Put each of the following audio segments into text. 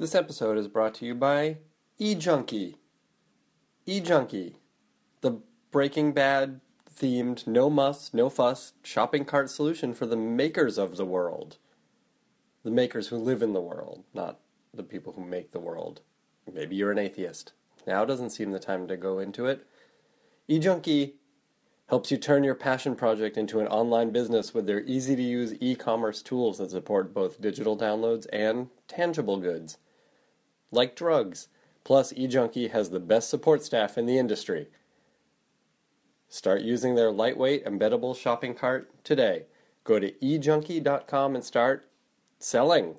This episode is brought to you by eJunkie. eJunkie, the Breaking Bad themed no muss, no fuss shopping cart solution for the makers of the world. The makers who live in the world, not the people who make the world. Maybe you're an atheist. Now doesn't seem the time to go into it. eJunkie helps you turn your passion project into an online business with their easy to use e commerce tools that support both digital downloads and tangible goods. Like drugs. Plus, eJunkie has the best support staff in the industry. Start using their lightweight, embeddable shopping cart today. Go to ejunkie.com and start selling.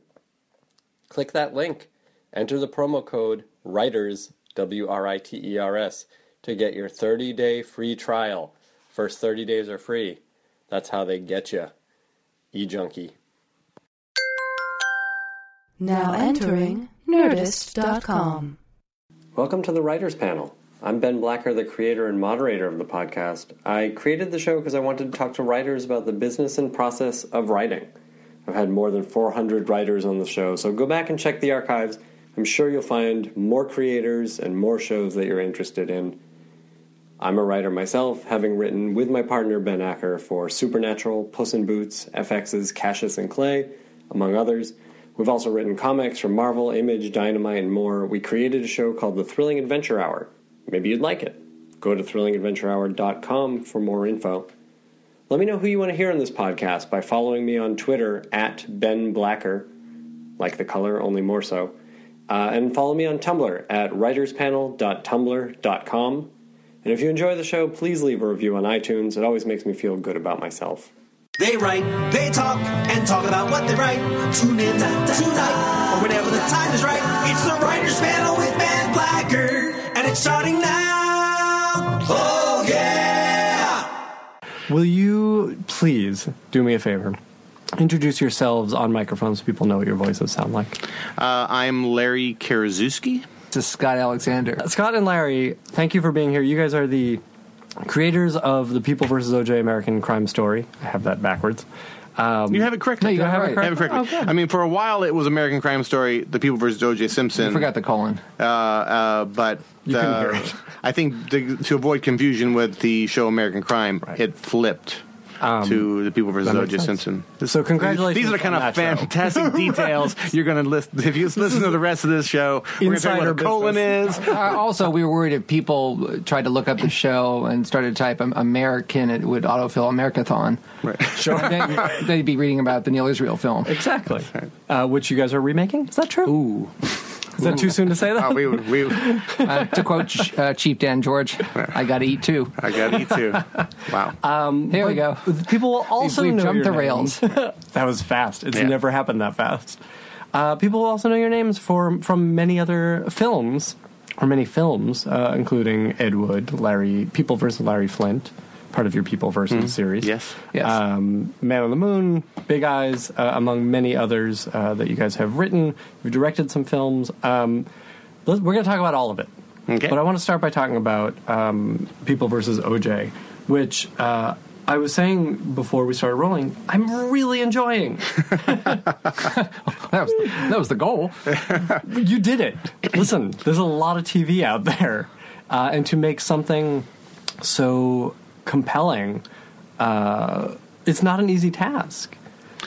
Click that link. Enter the promo code WRITERS, W R I T E R S, to get your 30 day free trial. First 30 days are free. That's how they get you. eJunkie. Now entering Nerdist.com. Welcome to the Writers Panel. I'm Ben Blacker, the creator and moderator of the podcast. I created the show because I wanted to talk to writers about the business and process of writing. I've had more than 400 writers on the show, so go back and check the archives. I'm sure you'll find more creators and more shows that you're interested in. I'm a writer myself, having written with my partner Ben Acker for Supernatural, Puss in Boots, FX's Cassius and Clay, among others. We've also written comics from Marvel, Image, Dynamite, and more. We created a show called The Thrilling Adventure Hour. Maybe you'd like it. Go to thrillingadventurehour.com for more info. Let me know who you want to hear on this podcast by following me on Twitter at Ben Blacker, like the color, only more so. Uh, and follow me on Tumblr at writerspanel.tumblr.com. And if you enjoy the show, please leave a review on iTunes. It always makes me feel good about myself. They write, they talk, and talk about what they write. Tune in tonight, or whenever the time is right. It's the Writers Panel with Ben Blacker, and it's starting now. Oh, yeah! Will you please do me a favor? Introduce yourselves on microphone so people know what your voices sound like. Uh, I'm Larry Karaszewski. This is Scott Alexander. Scott and Larry, thank you for being here. You guys are the creators of the People vs. OJ American Crime Story. I have that backwards. Um, You have it correctly. No, you have right. I have it correctly. Oh. I mean, for a while it was American Crime Story, The People versus O.J. Simpson. I forgot the colon. Uh, uh, but You couldn't hear uh, it. I think the, to avoid confusion with the show American Crime, Right. it flipped Um, to The People versus that makes O.J. Simpson. So congratulations These are the kind of that show. fantastic details you're going to listen. If you listen to the rest of this show, we're going to talk about Insider what a colon is. Uh, also, we were worried if people tried to look up the show and started to type American, it would autofill Americathon. Right. Sure. Then they'd be reading about the Neal Israel film. exactly. Uh, which you guys are remaking? Is that true? Ooh. Is that too soon to say that? Oh, we, we, Uh, to quote Ch- uh, Chief Dan George, I got to eat too. I got to eat too. Wow. Uh, Here we go. People will also We've know jumped your the names. rails. that was fast. It's Yeah. never happened that fast. Uh, people will also know your names for from many other films, or many films, uh, including Ed Wood, Larry, People versus Larry Flint, part of your People versus series. yes. Yes. Um, Man on the Moon, Big Eyes, uh, among many others uh, that you guys have written. You've directed some films. Um, let's, we're going to talk about all of it. Okay. But I want to start by talking about um, People versus OJ, which uh, I was saying before we started rolling, I'm really enjoying. That was, that was the goal. you did it. Listen, there's a lot of TV out there, uh, and to make something so compelling, uh, it's not an easy task.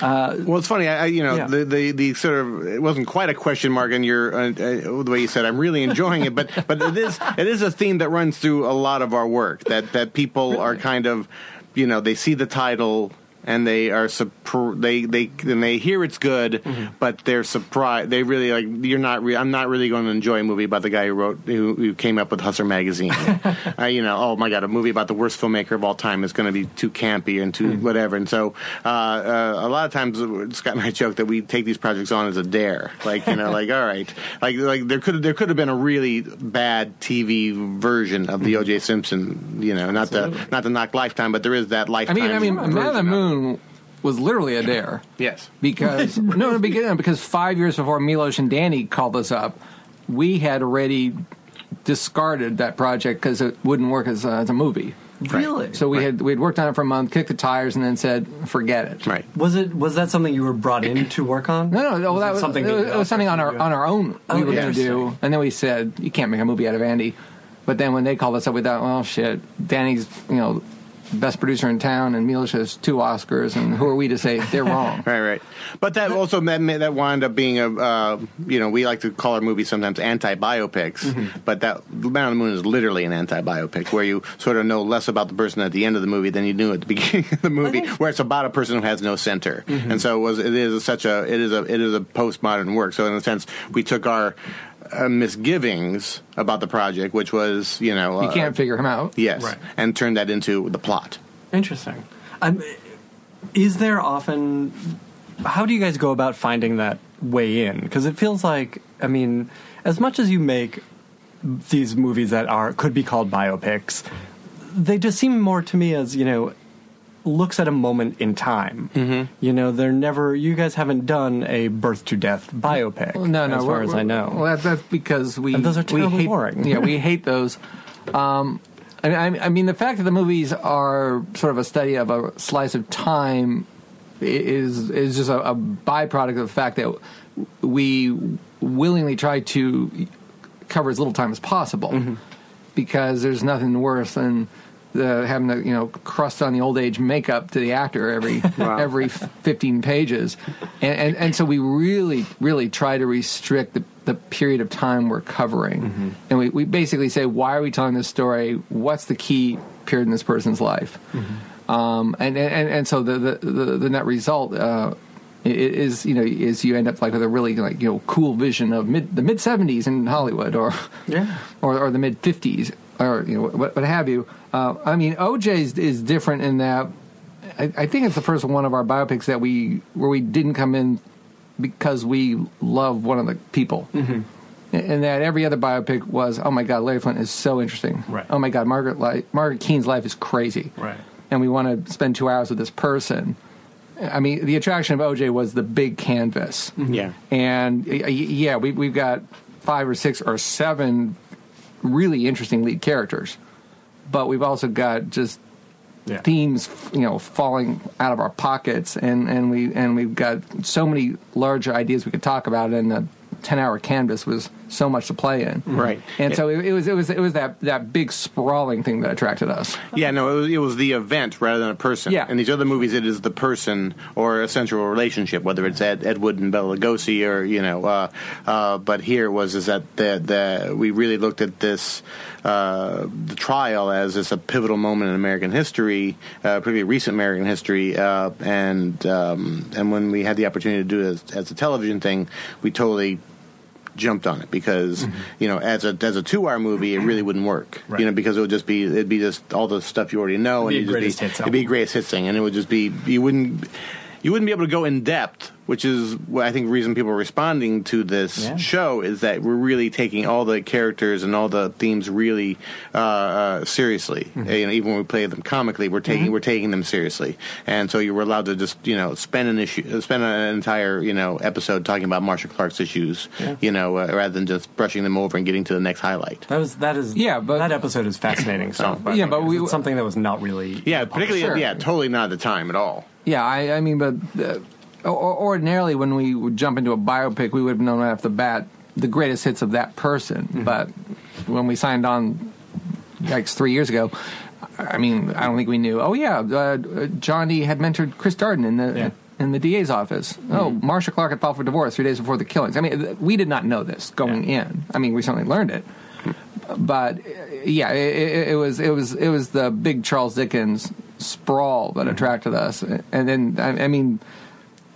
Well, it's funny. I, I- you know, Yeah. the, the the sort of it wasn't quite a question mark in your uh, uh, the way you said. I'm really enjoying it, but but it is it is a theme that runs through a lot of our work. That that people are kind of, you know, they see the title and they are they they and they hear it's good, but they're surprised. They really like you're not. Re- I'm not really going to enjoy a movie about the guy who wrote who, who came up with Hustler magazine. uh, you know, oh my god, a movie about the worst filmmaker of all time is going to be too campy and too whatever. And so uh, uh, a lot of times Scott and I joke that we take these projects on as a dare. Like you know, like all right, like like there could there could have been a really bad TV version of the O.J. Simpson. You know, not to not to knock Lifetime, but there is that Lifetime. I mean, I mean, Man the it. Moon was literally a dare. Yes. because no, no, because, because five years before Milos and Danny called us up, we had already discarded that project because it wouldn't work as a, as a movie. Really? So we had we had worked on it for a month, kicked the tires, and then said, "Forget it." Right. was it was that something you were brought in to work on? No, no, no. Was that was something something. It that was, it was something on our on our own. We Oh, were going to do, and then we said, "You can't make a movie out of Andy." But then when they called us up, we thought, "Well, shit, Danny's you know best producer in town, and Milos has two Oscars, and who are we to say they're wrong?" Right, right. But that also that that wound up being a uh, you know we like to call our movies sometimes anti biopics, Mm-hmm. but that Man on the Moon is literally an anti biopic where you sort of know less about the person at the end of the movie than you knew at the beginning of the movie, where it's about a person who has no center, Mm-hmm. and so it was it is such a it is a it is a postmodern work. So in a sense, we took our uh, misgivings about the project, which was you know You uh, can't figure him out. yes, Right. and turned that into the plot. Interesting. Um, is there often? How do you guys go about finding that way in? Because it feels like, I mean, as much as you make these movies that are could be called biopics, they just seem more to me as you know looks at a moment in time. Mm-hmm. You know, they're never. You guys haven't done a birth to death biopic. Well, no, no. as far as I know. well, that's, that's because we And those are we terribly hate, boring. Yeah, we hate those. Um, I, mean, I, I mean, the fact that the movies are sort of a study of a slice of time is is just a, a byproduct of the fact that we willingly try to cover as little time as possible Mm-hmm. because there's nothing worse than the, having to you know crust on the old age makeup to the actor every every 15 pages. And, and and so we really really try to restrict the, the period of time we're covering. And we, we basically say why are we telling this story? What's the key period in this person's life? Um, and, and and so the the, the, the net result uh, is you know is you end up like with a really like you know cool vision of mid the mid 70s in Hollywood or Yeah. or, or the mid 50s or you know what, what have you uh, I mean OJ is, is different in that I, I think it's the first one of our biopics that we where we didn't come in because we love one of the people Mm-hmm. and that every other biopic was oh my god Larry Flint is so interesting Right. oh my god Margaret Li- Margaret Keane's life is crazy Right. and we want to spend two hours with this person. I mean, the attraction of OJ was the big canvas, Yeah. and yeah, we, we've got five or six or seven really interesting lead characters, but we've also got just Yeah. themes, you know, falling out of our pockets, and, and we and we've got so many larger ideas we could talk about, and the ten hour canvas was so much to play in, Right. And so it, it was it was it was that that big sprawling thing that attracted us. Yeah, no, it was, it was the event rather than a person. Yeah. In these other movies, it is the person or a central relationship, whether it's Ed, Ed Wood and Bela Lugosi or you know. Uh, uh, but here it was is that the the we really looked at this uh, the trial as this a pivotal moment in American history, uh, pretty recent American history, uh, and um, and when we had the opportunity to do it as, as a television thing, we totally jumped on it because mm-hmm. you know as a as a two hour movie it really wouldn't work. Right. you know because it would just be it'd be just all the stuff you already know It'd be and a it'd greatest just hits be, it'd be greatest hits thing and it would just be you wouldn't you wouldn't be able to go in depth which is what I think the reason people are responding to this Yeah. show is that we're really taking all the characters and all the themes really uh, uh, seriously. Mm-hmm. Uh, You know, even when we play them comically, we're taking we're taking them seriously, and so you were allowed to just you know spend an issue, uh, spend an entire you know episode talking about Marcia Clark's issues, you know, uh, rather than just brushing them over and getting to the next highlight. That was that is Yeah, but- that episode is fascinating stuff. by the Yeah, way, but 'cause we- it's something that was not really Yeah, particularly Sure. yeah, totally not at the time at all. Yeah, I, I mean, but uh, or, ordinarily when we would jump into a biopic, we would have known right off the bat the greatest hits of that person. Mm-hmm. But when we signed on, like three years ago, I mean, I don't think we knew. Oh yeah, uh, Johnnie had mentored Chris Darden in the. Yeah. Mm-hmm. In the DA's office. Oh, Marcia Clark had filed for divorce three days before the killings. I mean, th- we did not know this going in. I mean, we certainly learned it, but uh, yeah, it, it, it was it was it was the big Charles Dickens sprawl that attracted us, and then I, I mean,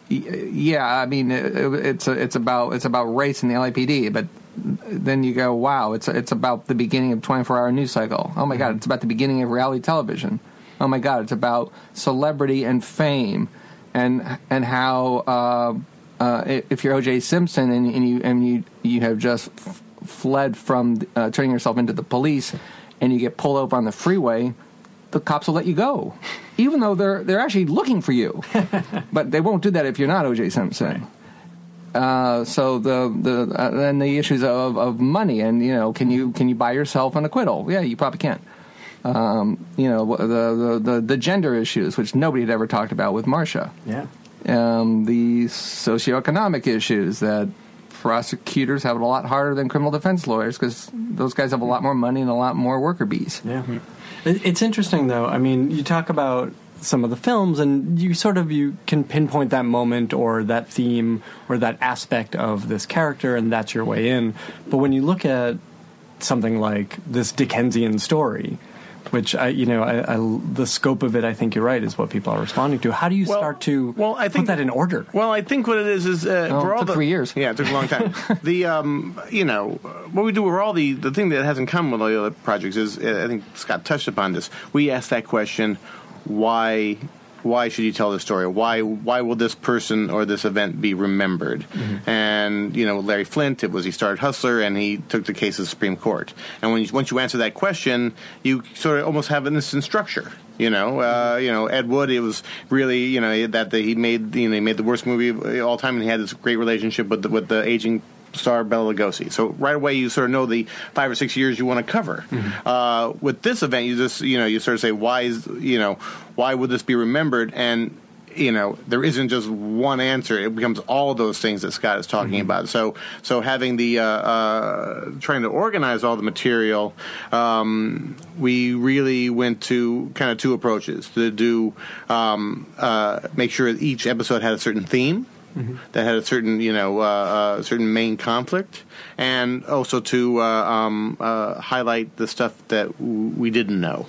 yeah, I mean it's it's about it's about race in the LAPD, but then you go, wow, it's it's about the beginning of 24 hour news cycle. Oh my god, it's about the beginning of reality television. Oh my god, it's about celebrity and fame, and and how uh, uh, if you're O.J. Simpson and, and you and you you have just f- fled from uh, turning yourself into the police, and you get pulled over on the freeway, the cops will let you go, even though they're they're actually looking for you, but they won't do that if you're not O.J. Simpson. Uh, so the the uh, then the issues of, of money and you know can you can you buy yourself an acquittal? Yeah, you probably can. um, you know the, the the the gender issues, which nobody had ever talked about with Marcia. Yeah. Um, the socioeconomic issues that prosecutors have it a lot harder than criminal defense lawyers because those guys have a lot more money and a lot more worker bees. Yeah. It- It's interesting though. I mean, you talk about some of the films and you sort of you can pinpoint that moment or that theme or that aspect of this character and that's your way in. But when you look at something like this Dickensian story, which I, you know, I, I, the scope of it, I think you're right, is what people are responding to. How do you Well- start to well, I think- put that in order? Well, I think what it is is uh, Oh, for it all the three years. Yeah, it took a long time. the um, you know, what we do for all the the thing that hasn't come with all the other projects is uh, I think Scott touched upon this. We ask that question: Why? Why should you tell this story? Why? Why will this person or this event be remembered? And you know, Larry Flint, it was he started Hustler and he took the case to the Supreme Court. And when you, once you answer that question, you sort of almost have an instant structure. You know, uh, you know Ed Wood. It was really you know that the, he made you know he made the worst movie of all time, and he had this great relationship with the, with the aging star Bela Lugosi. So right away you sort of know the five or six years you want to cover. Uh, with this event, you just you know you sort of say why is you know why would this be remembered? And you know there isn't just one answer. It becomes all those things that scott is talking about. So so having the uh, uh, trying to organize all the material um, we really went to kind of two approaches to do um, uh, make sure each episode had a certain theme that had a certain, you know, uh, uh, certain main conflict, and also to uh, um, uh, highlight the stuff that w- we didn't know.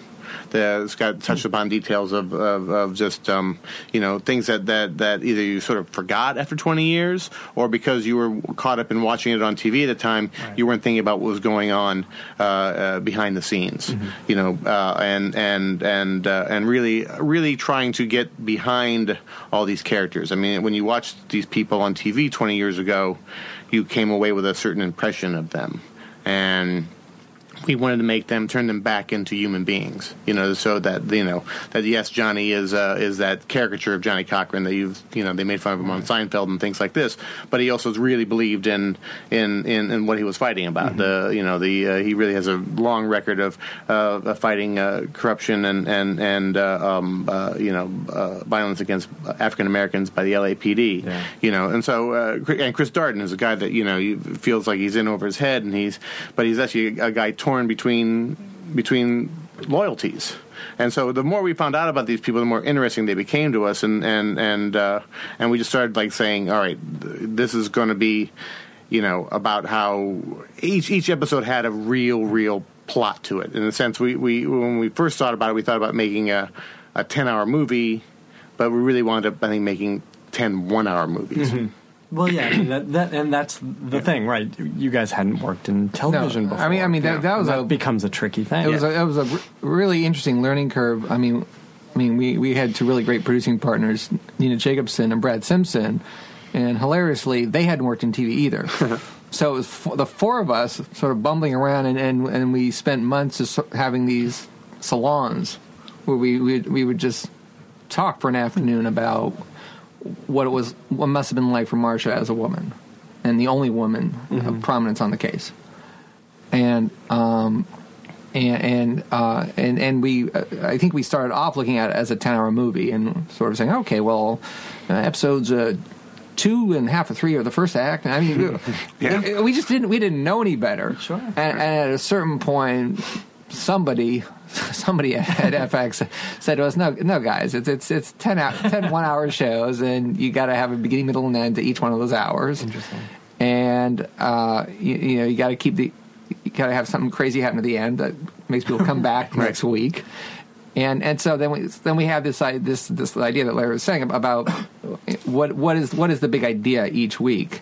The, Scott touched upon details of, of, of just um, you know things that, that, that either you sort of forgot after 20 years or because you were caught up in watching it on TV at the time you weren't thinking about what was going on uh, uh, behind the scenes you know uh, and and and uh, and really really trying to get behind all these characters. I mean when you watched these people on TV 20 years ago you came away with a certain impression of them. And we wanted to make them turn them back into human beings, you know, so that you know that yes, Johnnie is uh, is that caricature of Johnnie Cochran that you've you know they made fun of him on Seinfeld and things like this, but he also really believed in in in, in what he was fighting about. The you know the uh, he really has a long record of uh, of fighting uh, corruption and and and uh, um, uh, you know uh, violence against African Americans by the LAPD, Yeah. you know, and so uh, and Chris Darden is a guy that you know feels like he's in over his head, and he's but he's actually a guy torn between between loyalties. And so the more we found out about these people, the more interesting they became to us, and and and uh, and we just started like saying, all right, this is going to be, you know, about how each each episode had a real real plot to it. In a sense, we we when we first thought about it, we thought about making a a ten hour movie, but we really wound up I think making 10 one hour movies. Well, yeah, that, that, and that's the thing, right? You guys hadn't worked in television No, before. I mean- I mean, that- that was And a- becomes a tricky thing. It was a, it was a r- really interesting learning curve. I mean, I mean, we, we had two really great producing partners, Nina Jacobson and Brad Simpson, and hilariously, they hadn't worked in TV either. so it was f- the four of us sort of bumbling around, and, and, and we spent months just having these salons where we, we we would just talk for an afternoon about what it was, what must have been like for Marcia as a woman, and the only woman of prominence on the case, and um, and and uh, and and we uh, I think we started off looking at it as a ten hour movie and sort of saying, okay, well, uh, episodes. Uh, Two and a half or three are the first act. I mean, we, we just didn't we didn't know any better. Sure. And, and at a certain point, somebody somebody at FX said to us, "No, no, guys, it's it's it's 10, hour, 10 one hour shows, and you got to have a beginning, middle, and end to each one of those hours. Interesting. And uh, you, you know, you got to keep the you got to have something crazy happen at the end that makes people come back next week. And and so then we then we have this this this idea that Larry was saying about what what is what is the big idea each week,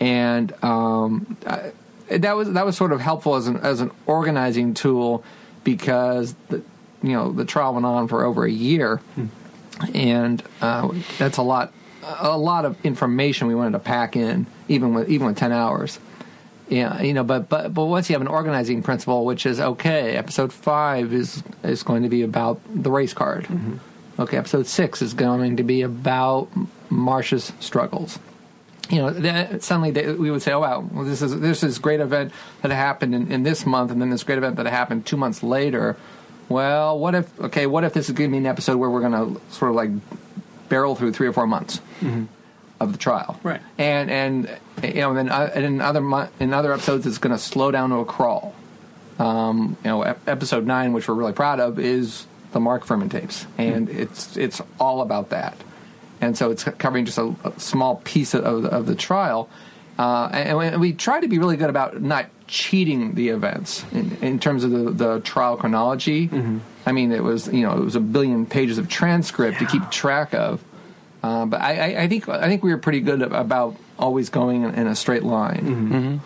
and um, uh, that was that was sort of helpful as an as an organizing tool because the you know the trial went on for over a year, and uh, that's a lot a lot of information we wanted to pack in even with even with ten hours. Yeah, you know, but but but once you have an organizing principle, which is okay, episode five is is going to be about the race card. Okay, episode six is going to be about Marcia's struggles. You know, then suddenly they, we would say, "Oh wow, well, this is this is great event that happened in, in this month, and then this great event that happened two months later." well, what if okay, what if this is going to be an episode where we're going to sort of like barrel through three or four months of the trial, Right. And and you know, then uh, and in other mo- in other episodes, it's going to slow down to a crawl. Um, you know, ep- episode nine, which we're really proud of, is the Mark Fuhrman tapes, and it's it's all about that. And so it's covering just a, a small piece of, of the trial. Uh, and, and we try to be really good about not cheating the events in, in terms of the, the trial chronology. I mean, it was you know it was a billion pages of transcript to keep track of. Uh, but I, I, I think I think we were pretty good about always going in, in a straight line.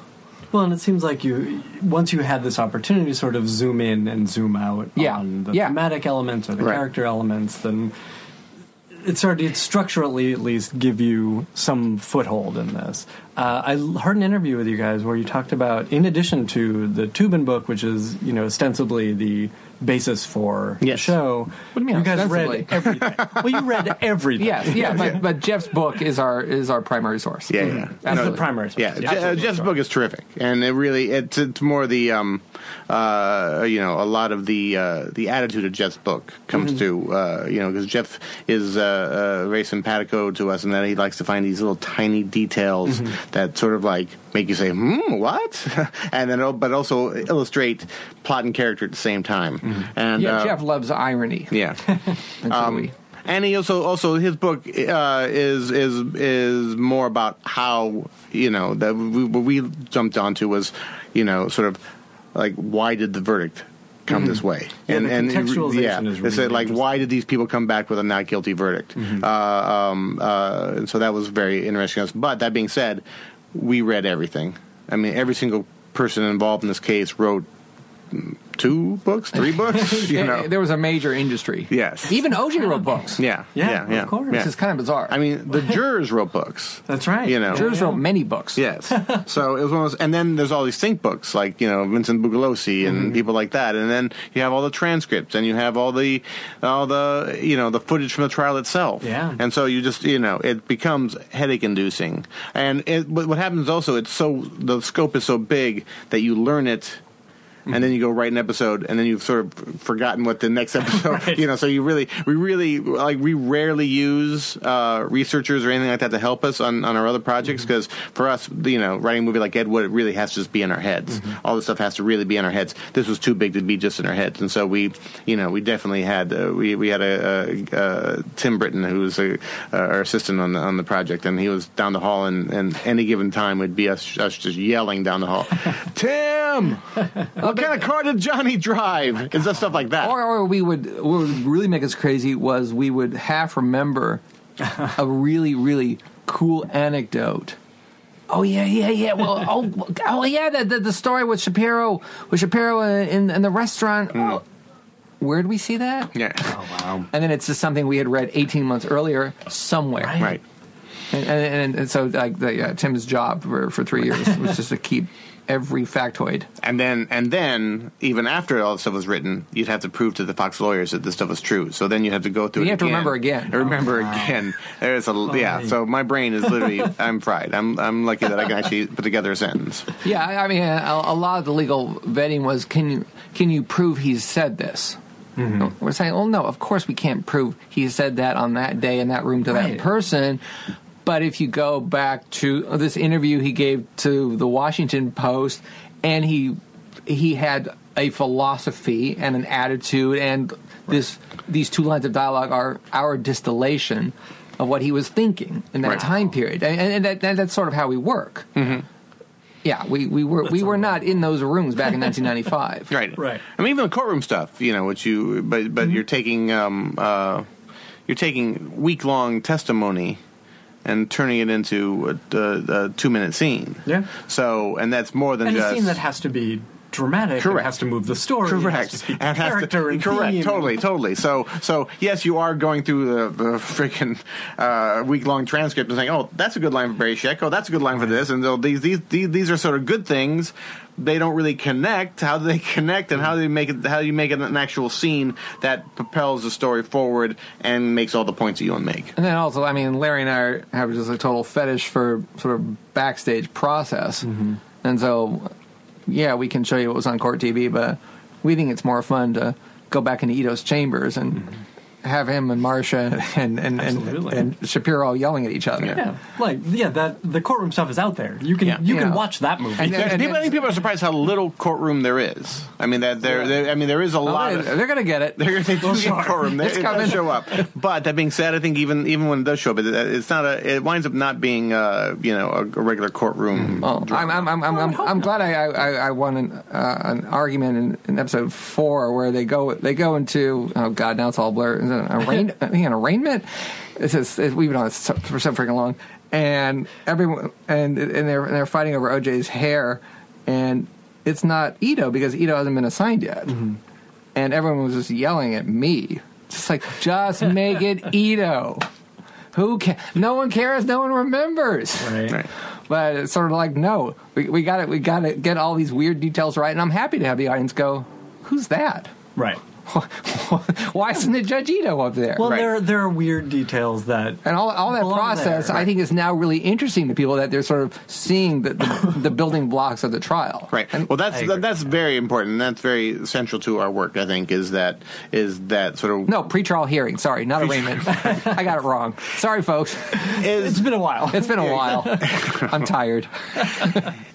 Well, and it seems like you once you had this opportunity to sort of zoom in and zoom out Yeah. on the Yeah. thematic elements or the Right. character elements, then it started to structurally at least give you some foothold in this. Uh, I heard an interview with you guys where you talked about, in addition to the Toobin book, which is you know ostensibly the basis for the show. What do you mean, You guys read everything. well, you read everything. Yes, yeah, but, but Jeff's book is our is our primary source. Yeah, yeah. That's the primary. source. Yeah, Je- uh, Jeff's book is terrific, and it really it's, it's more the um, uh, you know a lot of the uh, the attitude of Jeff's book comes to uh, you know because Jeff is uh, uh, very simpatico to us, and that he likes to find these little tiny details that sort of like make you say hmm what, and then oh, but also illustrate plot and character at the same time. And Yeah, uh, Jeff loves irony. yeah. And so Um, we- and he also also his book uh, is is is more about how you know that we, what we jumped onto was you know sort of like why did the verdict come this way Mm-hmm. Yeah, the contextualization yeah is they said really like why did these people come back with a not guilty verdict Mm-hmm. uh, um, uh, and so that was very interesting to us but that being said we read everything I mean every single person involved in this case wrote mm, two books three books you know there was a major industry. Yes. Even OJ wrote books. yeah, Yeah, yeah, of course. yeah. Which is kind of bizarre. I mean, the jurors wrote books. That's right. You know. Jurors wrote many books. Yes. so it was one of those, and then there's all these think books like you know Vincent Bugliosi and mm-hmm. people like that, and then you have all the transcripts, and you have all the all the you know the footage from the trial itself. Yeah. And so you just you know it becomes headache inducing, and it, but what happens also it's so the scope is so big that you learn it. And then you go write an episode, and then you've sort of forgotten what the next episode, you know. So you really, we really like we rarely use uh, researchers or anything like that to help us on, on our other projects because for us, you know, writing a movie like Ed Wood, it really has to just be in our heads. All this stuff has to really be in our heads. This was too big to be just in our heads, and so we, you know, we definitely had uh, we we had a, a, a Tim Britton who was a, our assistant on the on the project, and he was down the hall, and, and any given time would be us us just yelling down the hall, Tim, what kind of car did Johnnie drive? And that stuff like that. Or, or we would, what would really make us crazy was we would half remember a really, really cool anecdote. Oh yeah, yeah, yeah. Well, oh, oh yeah, the, the the story with Shapiro, with Shapiro in in the restaurant. Hmm. Oh, where did we see that? yeah, Oh Wow. And then it's just something we had read 18 months earlier somewhere. right. And, and, and so like the, yeah, Tim's job for, for three years was just to keep every factoid. And then, and then, even after all the stuff was written, you'd have to prove to the Fox lawyers that this stuff was true. So then you have to go through. You it have to remember again. And remember oh, again. There's a yeah. So my brain is literally. I'm fried. I'm I'm lucky that I can actually put together a sentence. Yeah, I I mean, a, a lot of the legal vetting was can you can you prove he's said this? Mm-hmm. We're saying, well, no, of course we can't prove he said that on that day in that room to Right. that person. But if you go back to this interview he gave to the Washington Post, and he he had a philosophy and an attitude, and this these two lines of dialogue are our distillation of what he was thinking in that Right. time period, and, and that, that, that's sort of how we work. Yeah, we, we were we were not in those rooms back in 1995. Right. Right. I mean, even the courtroom stuff. You know, which you but but you're taking um uh you're taking week long testimony. And turning it into a, a, a two minute scene. Yeah. So, and that's more than And just a scene that has to be dramatic. Correct. It has to move the story. It has Correct. to speak And to has to- and correct. theme. Totally. Totally. So, so yes, you are going through the, the freaking uh, week long transcript and saying, "Oh, that's a good line for Barry Scheck. Oh, that's a good line for this." And so these, these these these are sort of good things. They don't really connect. How do they connect, and how do they make it? How do you make it an actual scene that propels the story forward and makes all the points that you want to make? And then also, I mean, Larry and I are- have just a total fetish for sort of backstage process, and so yeah, we can show you what was on court TV, but we think it's more fun to go back into Ito's chambers and mm-hmm. Have him and Marcia and and, and, Absolutely. and Shapiro yelling at each other. Yeah, like yeah, that the courtroom stuff is out there. You can Yeah. you can watch that movie. And- Yeah, people, I think people are surprised how little courtroom there is. I mean, that there, there- I mean, there is a Oh, lot. they, of, they're gonna get it. They're going to take sure. courtroom. It's it coming. does show up. But that being said, I think even even when it does show up, it, it's not a. It winds up not being uh, you know a, a regular courtroom. Well, I'm, I'm, I'm, I'm, I'm, I'm glad I, I, I won an, uh, an argument in, in episode four where they go they go into oh god now it's all blurred Is it an, arraign, an arraignment. It's just, it, we've been on this so- for so freaking long, and everyone and and they're and they're fighting over OJ's hair, and it's not Ito because Ito hasn't been assigned yet, mm-hmm. and everyone was just yelling at me, just like just make it Ito. Who ca- No one cares. No one remembers. right. Right. But it's sort of like, no, we, we got it. we got to get all these weird details right, and I'm happy to have the audience go, "Who's that? Right. Why isn't it Judge Ito up there?" Well, Right. there there are weird details that and all, all that process, there. I think, is now really interesting to people that they're sort of seeing the, the, the building blocks of the trial. Right. And- well, that's I agree. that's very important. and That's very central to our work. I think is that is that sort of no, pretrial hearing. Sorry, not arraignment. I got it wrong. Sorry, folks. It's been a while. It's been a while. I'm tired.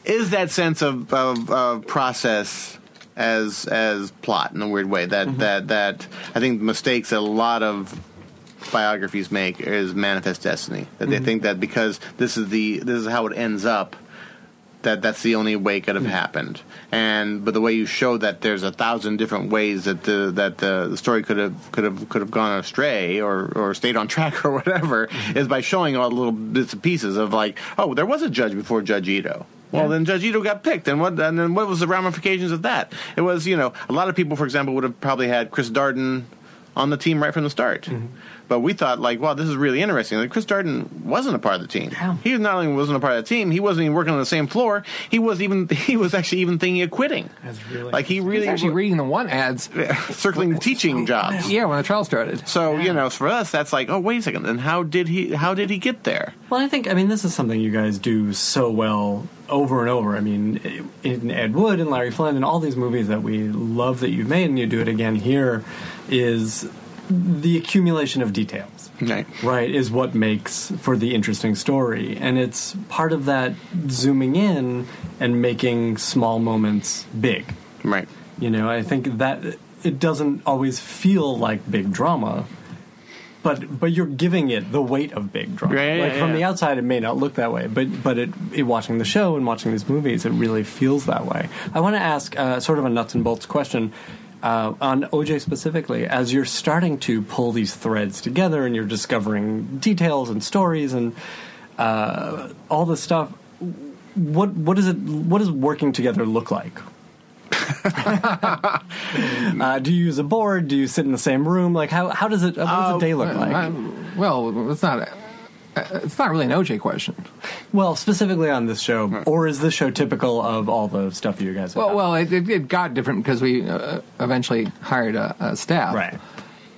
is that sense of, of, of process as as plot in a weird way. That mm-hmm. that that I think the mistakes that a lot of biographies make is manifest destiny. That they mm-hmm. think that because this is the this is how it ends up that that's the only way it could have mm-hmm. happened. And but the way you show that there's a thousand different ways that the that the, the story could have could have could have gone astray or or stayed on track or whatever is by showing all the little bits and pieces of like oh there was a judge before Judge Ito well, then Judge Ito got picked, and what? And then what was the ramifications of that? It was, you know, a lot of people, for example, would have probably had Chris Darden on the team right from the start. Mm-hmm. But we thought, like, wow, this is really interesting. Like, Chris Darden wasn't a part of the team. Yeah. He not only wasn't a part of the team, he wasn't even working on the same floor. He was even he was actually even thinking of quitting. That's really like he He's really actually reading the one ads. circling teaching oh, jobs. Yeah, when the trial started. So you know, for us, that's like, oh, wait a second. Then how did he? How did he get there? Well, I think I mean this is something you guys do so well over and over. I mean, in Ed Wood and Larry Flynn and all these movies that we love that you've made, and you do it again here, is the accumulation of details. Right. Right is what makes for the interesting story, and it's part of that zooming in and making small moments big. Right. You know, I think that it doesn't always feel like big drama, but but you're giving it the weight of big drama. Yeah, yeah, like from yeah. the outside, it may not look that way, but but it, it watching the show and watching these movies, it really feels that way. I want to ask uh, sort of a nuts and bolts question. Uh, on OJ specifically, as you're starting to pull these threads together and you're discovering details and stories and uh, all this stuff, what what is it? What does working together look like? uh, do you use a board? Do you sit in the same room? Like how how does it? What does Uh, a day look like? I- well, it's not. It's not really an OJ question. well, specifically on this show, or is this show typical of all the stuff you guys? Have Well, well, it, it, it got different because we uh, eventually hired a, a staff. right.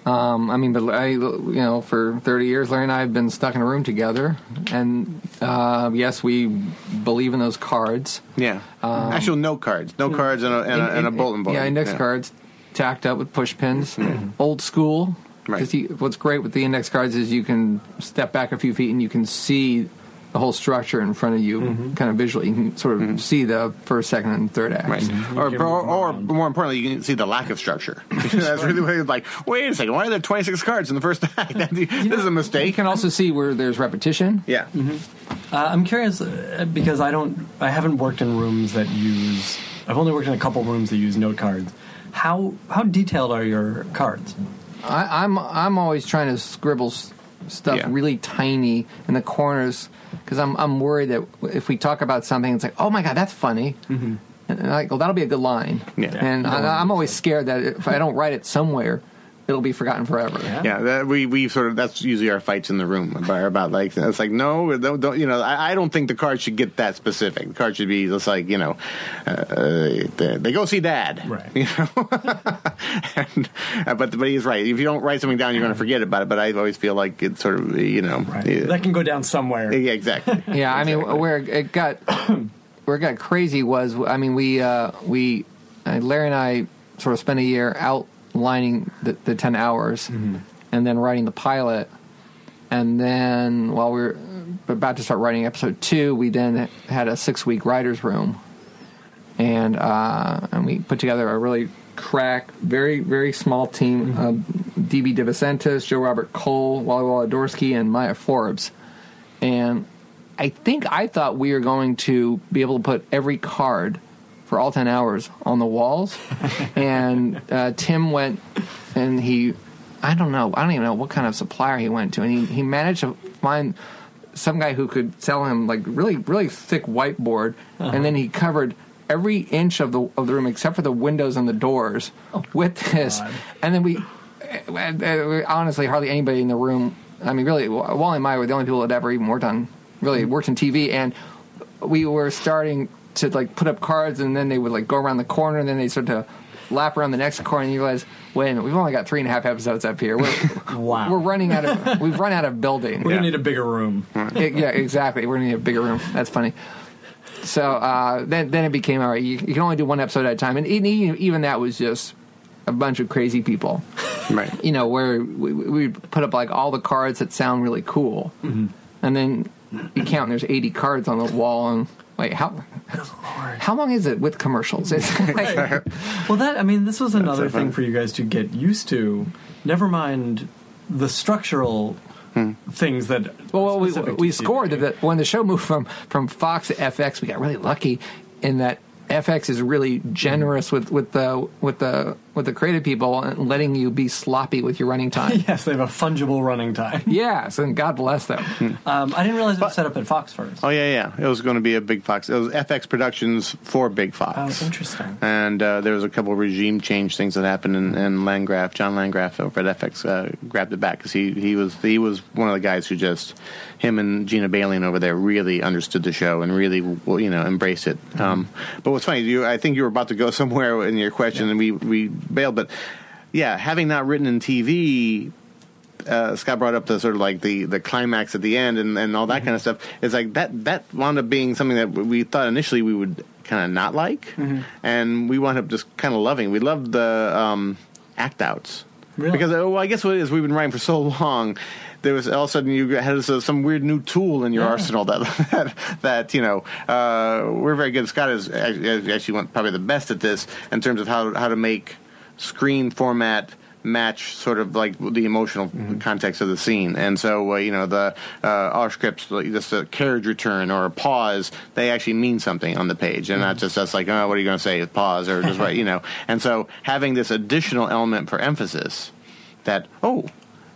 Um, I mean, but I, you know, for 30 years, Larry and I have been stuck in a room together, and uh, yes, we believe in those cards. Yeah. Actual note cards. Note cards and a, and, a, and a In- in- bulletin board. Yeah, index cards tacked up with push pins, old school. Right. what's great with the index cards is you can step back a few feet and you can see the whole structure in front of you, kind of visually. You can sort of see the first, second, and third act. Right. Or, or, or more importantly, you can see the lack of structure. That's really what it's like. Wait a second. Why are there 26 cards in the first act? this is a mistake. You mistake. can also see where there's repetition. Yeah. Uh, I'm curious uh, because I don't, I haven't worked in rooms that use. I've only worked in a couple rooms that use note cards. How how detailed are your cards? I, I'm I'm always trying to scribble s- stuff Yeah. really tiny in the corners because I'm I'm worried that if we talk about something, it's like, oh my god, that's funny, mm-hmm. and, and like, well, that'll be a good line. Yeah. And I, I'm always scared that if I don't write it somewhere, it'll be forgotten forever. Yeah, that, we we sort of that's usually our fights in the room about, about like it's like no, don't, don't you know? I, I don't think the card should get that specific. The card should be just like you know, uh, they, they go see dad, Right. You know, and, uh, but but he's right. If you don't write something down, you're going to forget about it. But I always feel like it's sort of you know, Right. yeah, That can go down somewhere. yeah, exactly. Yeah, I mean, where it got where it got crazy was, I mean, we uh, we uh, Larry and I sort of spent a year out lining the, the 10 hours and then writing the pilot. And then while we were about to start writing episode two, we then had a six week writer's room. And, uh, and we put together a really crack, very, very small team of D.V. DeVincentis, Joe Robert Cole, Wally Wolodarsky, and Maya Forbes. And I think I thought we were going to be able to put every card for all 10 hours on the walls. and uh, Tim went and he, I don't know, I don't even know what kind of supplier he went to. And he, he managed to find some guy who could sell him like really, really thick whiteboard. And then he covered every inch of the of the room except for the windows and the doors with this. And then we, uh, honestly, hardly anybody in the room. I mean, really, Wally and I were the only people that ever even worked on really worked in TV, and we were starting to like put up cards, and then they would like go around the corner, and then they start to lap around the next corner, and you realize, wait a minute, we've only got three and a half episodes up here. We're, Wow. we're running out of we've run out of building. We're gonna need a bigger room. Yeah, yeah, exactly. We're gonna need a bigger room. That's funny. So uh, then, then it became all right. You, you can only do one episode at a time, and even, even that was just a bunch of crazy people. Right. You know, where we we put up like all the cards that sound really cool, and then you count and there's 80 cards on the wall, and wait, how how long is it with commercials? It's like, Well, that I mean, this was another so thing for you guys to get used to. Never mind the structural hmm. things that. Well, well we, we scored that when the show moved from from Fox to FX, we got really lucky in that FX is really generous with with the with the with the creative people and letting you be sloppy with your running time. Yes, they have a fungible running time. yes, and God bless them. Um, I didn't realize it was set up at Fox first. Oh yeah, yeah. It was going to be a Big Fox. It was FX Productions for Big Fox. Oh, interesting. And uh, there was a couple of regime change things that happened, and, and Landgraf, John Landgraf over at FX, uh, grabbed it back because he, he was he was one of the guys who just him and Gina Balian over there really understood the show and really well, you know embraced it. Um, but what's funny, you I think you were about to go somewhere in your question, and we we bailed. But yeah, having not written in TV, uh, Scott brought up the sort of like the, the climax at the end and, and all that Mm-hmm. kind of stuff. It's like that that wound up being something that we thought initially we would kind of not like, Mm-hmm. and we wound up just kind of loving. We loved the um, act outs Really? because uh, well, I guess what it is we've been writing for so long. There was all of a sudden you had some weird new tool in your Yeah. arsenal that that, that you know uh, we're very good. Scott is actually actually probably the best at this in terms of how how to make screen format match sort of like the emotional context of the scene. And so, uh, you know, the uh, our scripts, like just a carriage return or a pause, they actually mean something on the page, and not just us like, oh, what are you going to say? Pause or just right, you know. And so, having this additional element for emphasis, that oh.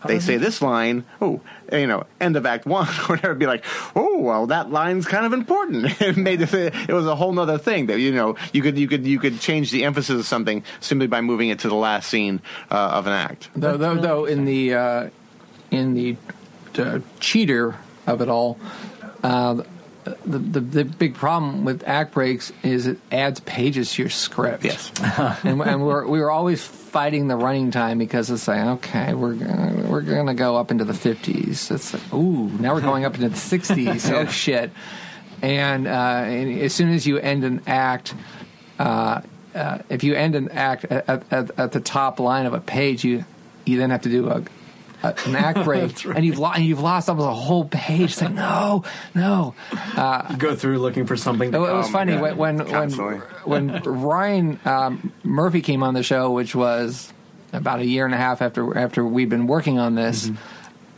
They say this line, oh, you know, end of Act One, or whatever. Be like, oh, well, that line's kind of important. it made it, it was a whole nother thing that you know you could you could you could change the emphasis of something simply by moving it to the last scene uh, of an act. Though, though, though in the uh, in the uh, cheater of it all, uh, the, the the big problem with act breaks is it adds pages to your script. Yes. and, and we're we were always fighting the running time because it's like okay we're gonna, we're gonna go up into the fifties. It's like ooh now we're going up into the sixties. oh shit! And, uh, and as soon as you end an act. Uh, uh, if you end an act at, at, at the top line of a page, you you then have to do a, a an act break, and you've lo- and you've lost almost a whole page. It's like no, no. You go through looking for something. It, To, it was funny God. when when when, when Ryan um, Murphy came on the show, which was about a year and a half after after we'd been working on this,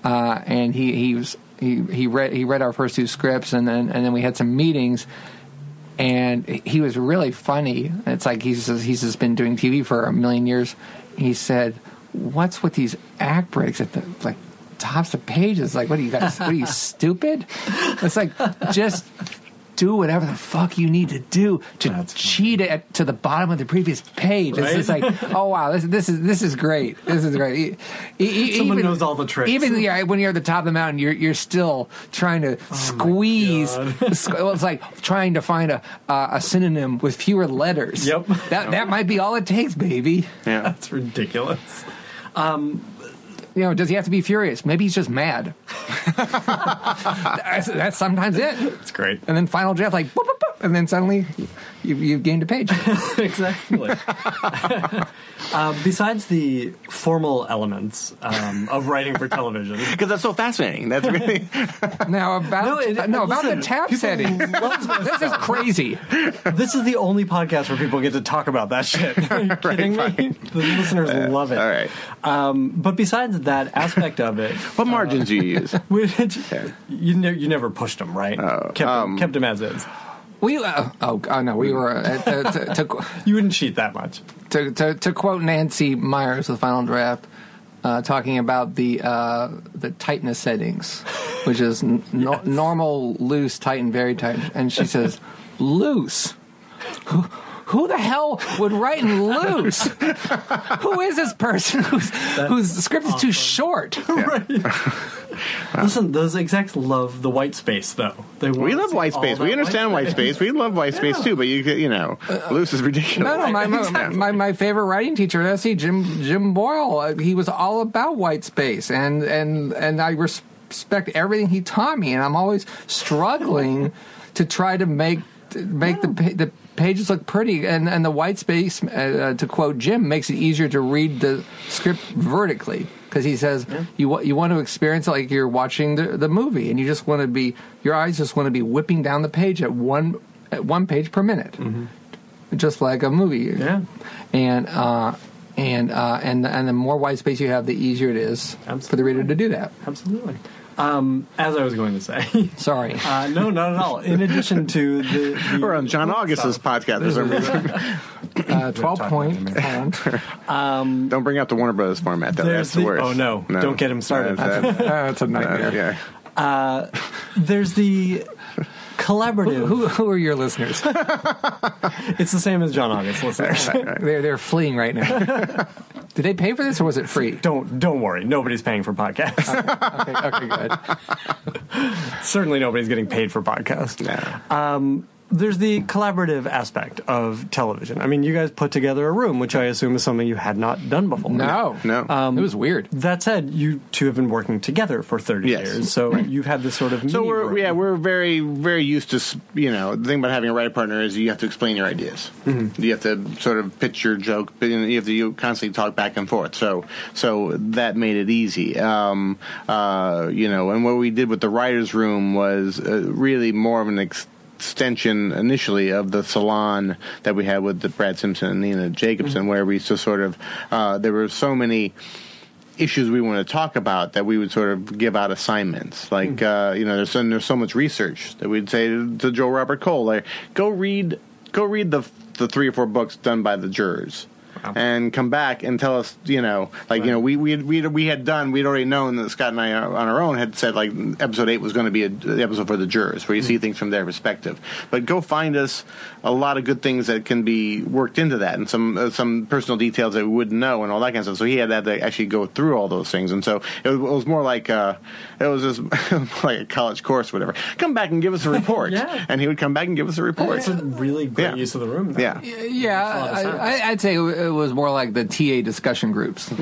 uh, and he he was he he read he read our first two scripts, and then and then we had some meetings. And he was really funny. It's like he's just, he's just been doing TV for a million years. He said, "What's with these act breaks at the like tops of pages? Like, what are you guys? what are you stupid? It's like just do whatever the fuck you need to do to That's cheat it to the bottom of the previous page. It's just like, oh wow, this, this is this is great. This is great. E- e- Someone knows all the tricks. Even yeah, when you're at the top of the mountain, you're you're still trying to squeeze. Oh God. squ- well, it's like trying to find a uh, a synonym with fewer letters. Yep. That that might be all it takes, baby. Yeah. That's ridiculous. Um, you know, does he have to be furious? Maybe he's just mad. that's, that's sometimes it. It's great. And then final draft, like, boop, boop, boop. And then suddenly you, you've gained a page. exactly. uh, besides the formal elements um, of writing for television, Because that's so fascinating. That's really Now about No, no, it- about the tab setting. love this is crazy. this is the only podcast where people get to talk about that shit. Are you kidding me? The listeners love it. all right. Um, but besides that aspect of it, What margins do you use? which you ne- you never pushed them, right? Oh, kept, um, kept them as is. We uh, oh, oh no, we were uh, to, to, to, You wouldn't cheat that much. to, to, to quote Nancy Meyers with Final Draft, uh, talking about the uh, the tightness settings, which is n- no, normal, loose, tight, and very tight. And she says, "Loose." Who, who the hell would write in loose? who is this person whose whose script is too short? Listen, those execs love the white space, though. They We love white space. We understand white space. We love white space too. But you, could- you know, loose is ridiculous. No, no, my, my, my, my favorite writing teacher at SC, Jim Jim Boyle, uh, he was all about white space, and and and I respect everything he taught me, and I'm always struggling to try to make to make the the pages look pretty, and and the white space, uh, to quote Jim, makes it easier to read the script vertically. Because he says you wa- you want to experience it like you're watching the, the movie, and you just want to be your eyes just want to be whipping down the page at one at one page per minute just like a movie. Yeah. And uh, and uh, and and the more white space you have, the easier it is for the reader to do that. Absolutely. Um, as I was going to say, Sorry. uh, no, not at all. In addition to the, the We're on John August's podcast for some reason. Uh, Twelve point. hold on. Don't bring out the Warner Brothers format. Though. There's That's the the- worst. oh, no. Don't get him started. That's, that- Uh, it's a uh, nightmare. yeah. there's the collaborative. Who, who are your listeners? It's the same as John August listeners. they're they're fleeing right now. Did they pay for this or was it free? don't don't worry. Nobody's paying for podcasts. Okay, okay, good. Certainly, nobody's getting paid for podcasts. Yeah. Um, There's the collaborative aspect of television. I mean, you guys put together a room, which I assume is something you had not done before. No, No. it was weird. That said, you two have been working together for 30 Yes. years, so you've had this sort of. So we're room. yeah we're very very used to you know the thing about having a writer partner is you have to explain your ideas. Mm-hmm. You have to sort of pitch your joke, but you have to you constantly talk back and forth. So so that made it easy. Um, uh, you know, and what we did with the writers' room was uh, really more of an ex- extension initially of the salon that we had with the Brad Simpson and Nina Jacobson, Mm-hmm. where we just sort of uh, there were so many issues we want to talk about that we would sort of give out assignments. Like uh, you know, there's so, there's so much research that we'd say to, to Joe Robert Cole, like go read go read the the three or four books done by the jurors. And come back and tell us, you know, like you know, we we had, we we had done, we'd already known that Scott and I uh, on our own had said like episode eight was going to be a, the episode for the jurors, where you see things from their perspective. But go find us a lot of good things that can be worked into that, and some uh, some personal details that we wouldn't know, and all that kind of stuff. So he had to actually go through all those things, and so it was, it was more like uh, it was just like a college course, or whatever. Come back and give us a report, Yeah. and he would come back and give us a report. It's a really great Yeah. use of the room. though. Yeah. Yeah, lot I. I, I'd say it was more like the TA discussion groups.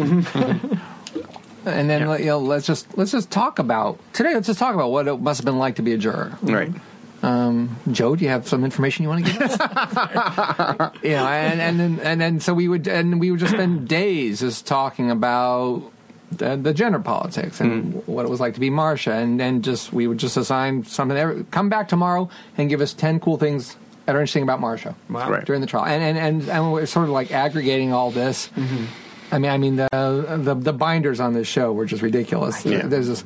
and then you know, let's just let's just talk about today. Let's just talk about what it must have been like to be a juror. Right. Um, Joe, do you have some information you want to give us? know, and and then, and then so we would and we would just spend days just talking about the, the gender politics and mm-hmm. what it was like to be Marcia, and then just we would just assign something. every- Come back tomorrow and give us ten cool things that are interesting about Marcia Wow. Right. during the trial, and and and, and we're sort of like aggregating all this. Mm-hmm. I mean, I mean the, the the binders on this show were just ridiculous. Yeah. There's this.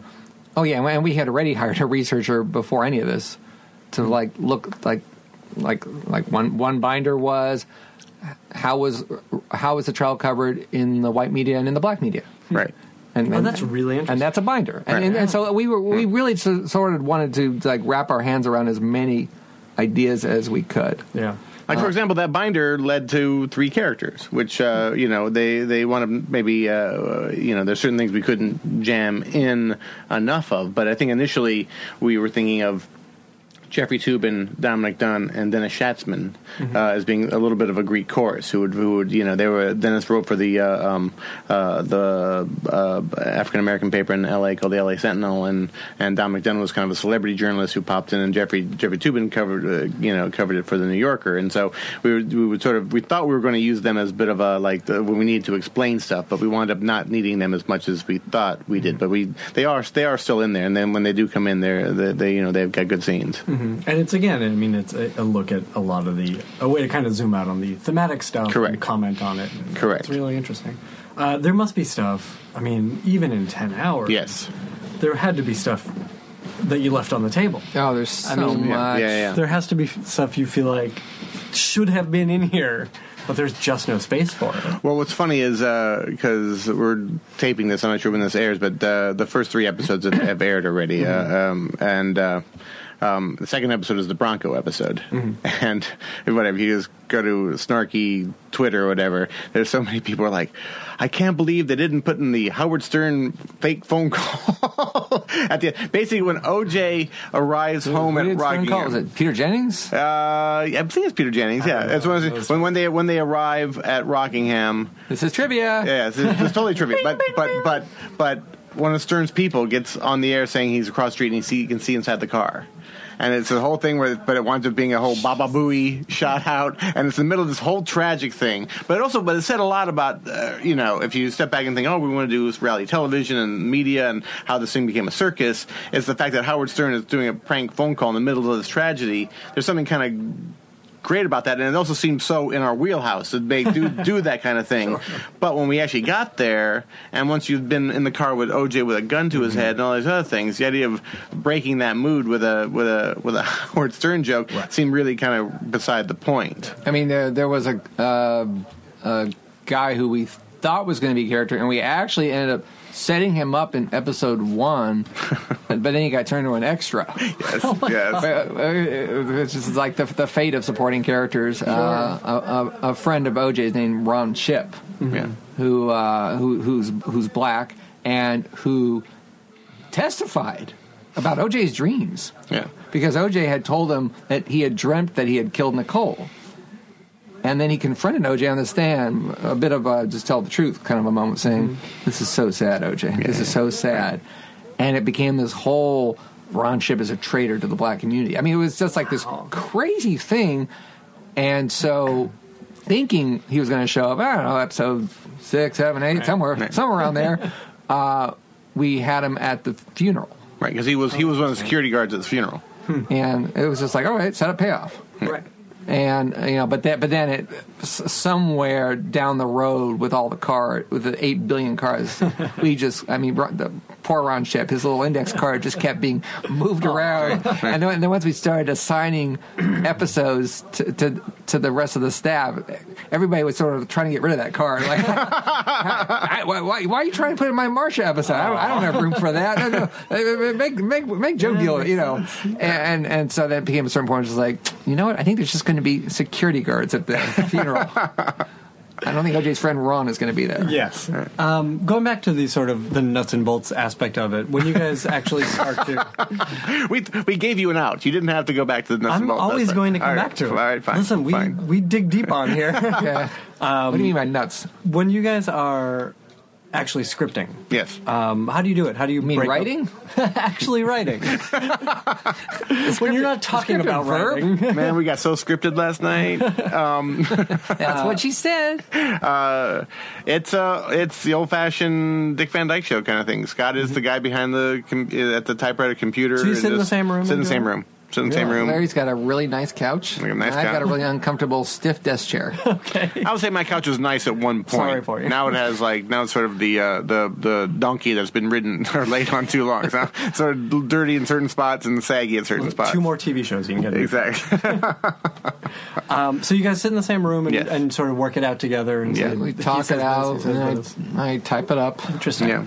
Oh yeah, and we had already hired a researcher before any of this to like look like like like one one binder was how was how was the trial covered in the white media and in the black media. Hmm. Right. And, Oh, that's really interesting. And that's a binder. And, Right. and, and so we were we hmm. really sort of wanted to like wrap our hands around as many ideas as we could. yeah. Like for example, that binder led to three characters, which uh, you know they they want to maybe uh, you know there's certain things we couldn't jam in enough of, but I think initially we were thinking of Jeffrey Toobin, Dominick Dunne, and Dennis Schatzman uh, as being a little bit of a Greek chorus who would, who would you know, they were Dennis wrote for the uh, um, uh, the uh, African American paper in L.A. called the L.A. Sentinel, and and Dominick Dunne was kind of a celebrity journalist who popped in, and Jeffrey Jeffrey Toobin covered uh, you know covered it for the New Yorker, and so we would, we would sort of we thought we were going to use them as a bit of a like the, when we needed to explain stuff, but we wound up not needing them as much as we thought we did. But we they are they are still in there, and then when they do come in, they're they, they you know they've got good scenes. And it's again, I mean, it's a, a look at a lot of the a way to kind of zoom out on the thematic stuff, Correct. and comment on it. and Correct. It's really interesting. Uh, there must be stuff. I mean, even in ten hours, Yes. there had to be stuff that you left on the table. Oh, there's so I mean, much. yeah, yeah. There has to be stuff you feel like should have been in here, but there's just no space for it. Well, what's funny is because we're taping this, I'm not sure when this airs, but uh, the first three episodes have, have aired already, uh, um, and uh, um, the second episode is the Bronco episode, and whatever you just go to snarky Twitter or whatever. There's so many people are like, I can't believe they didn't put in the Howard Stern fake phone call at the basically when OJ arrives home at did Rockingham. call? Was it Peter Jennings? Uh, yeah, I think it's Peter Jennings. Yeah, that's when, when when they when they arrive at Rockingham. This is trivia. Yeah, it's, it's totally trivia. But but but but one of Stern's people gets on the air saying he's across the street and he see, he can see inside the car. And it's a whole thing where, but it winds up being a whole Baba Booey shot out, and it's in the middle of this whole tragic thing. But also, but it said a lot about, uh, you know, if you step back and think, oh, we want to do this reality television and media and how this thing became a circus, is the fact that Howard Stern is doing a prank phone call in the middle of this tragedy. There's something kind of great about that, and it also seemed so in our wheelhouse to make do do that kind of thing. But when we actually got there, and once you've been in the car with OJ with a gun to his head and all these other things, the idea of breaking that mood with a with a with a Howard Stern joke seemed really kind of beside the point. I mean, there there was a uh, a guy who we thought was going to be a character, and we actually ended up setting him up in episode one, but, but then he got turned into an extra. Yes, Uh, yes. uh, Which is like the, the fate of supporting characters. Uh, a, a, a friend of OJ's named Ron Shipp, yeah. who, uh, who who's who's black and who testified about OJ's dreams Yeah. because OJ had told him that he had dreamt that he had killed Nicole. And then he confronted OJ on the stand, a bit of a just tell the truth kind of a moment, saying, This is so sad, OJ. This is so sad. And it became this whole Ron Shipp is a traitor to the black community. I mean, it was just like this crazy thing. And so, thinking he was going to show up, I don't know, episode six, seven, eight, somewhere, somewhere around there, uh, we had him at the funeral. Right, because he was he was one of the security guards at the funeral. And it was just like, all right, set up payoff. Right. And you know but that but then it somewhere down the road with all the car with the 8 billion cars we just i mean the poor ron shipp his little index card just kept being moved oh. around and then, and then once we started assigning episodes to, to to the rest of the staff everybody was sort of trying to get rid of that card. like I- why, why, why are you trying to put in my Marcia episode? I don't, I don't have room for that. No, no. Make make make Joe deal you know. And and so that became a certain point. It was like, you know what? I think there's just going to be security guards at the funeral. I don't think OJ's friend Ron is going to be there. Yes. Um, going back to the sort of the nuts and bolts aspect of it, when you guys actually start to, We we gave you an out. You didn't have to go back to the nuts and bolts. I'm always That's going to come All back to it. All right, fine. Listen, we fine. we dig deep on here. Yeah. what do you mean by nuts? when you guys are actually scripting, yes. um, how do you do it? How do you You mean writing? actually writing. when you're not talking about verb? writing. Man, we got so scripted last night. That's what she said. Uh, it's uh, it's the old fashioned Dick Van Dyke show kind of thing. Scott is the guy behind the com- at the typewriter computer. So you sit in the same room Sit in the do same it? room. Sit in the same room. Larry's got a really nice couch. Like a nice and I've got a really uncomfortable stiff desk chair. okay. I would say my couch was nice at one point. Sorry for you. Now it has like now it's sort of the uh, the the donkey that's been ridden or laid on too long. So it's sort of dirty in certain spots and saggy in certain spots. Two more TV shows you can get. Exactly. Um, so you guys sit in the same room and, Yes. and sort of work it out together. And Yeah. say, We talk it out, he and. I, I type it up. Interesting. yeah.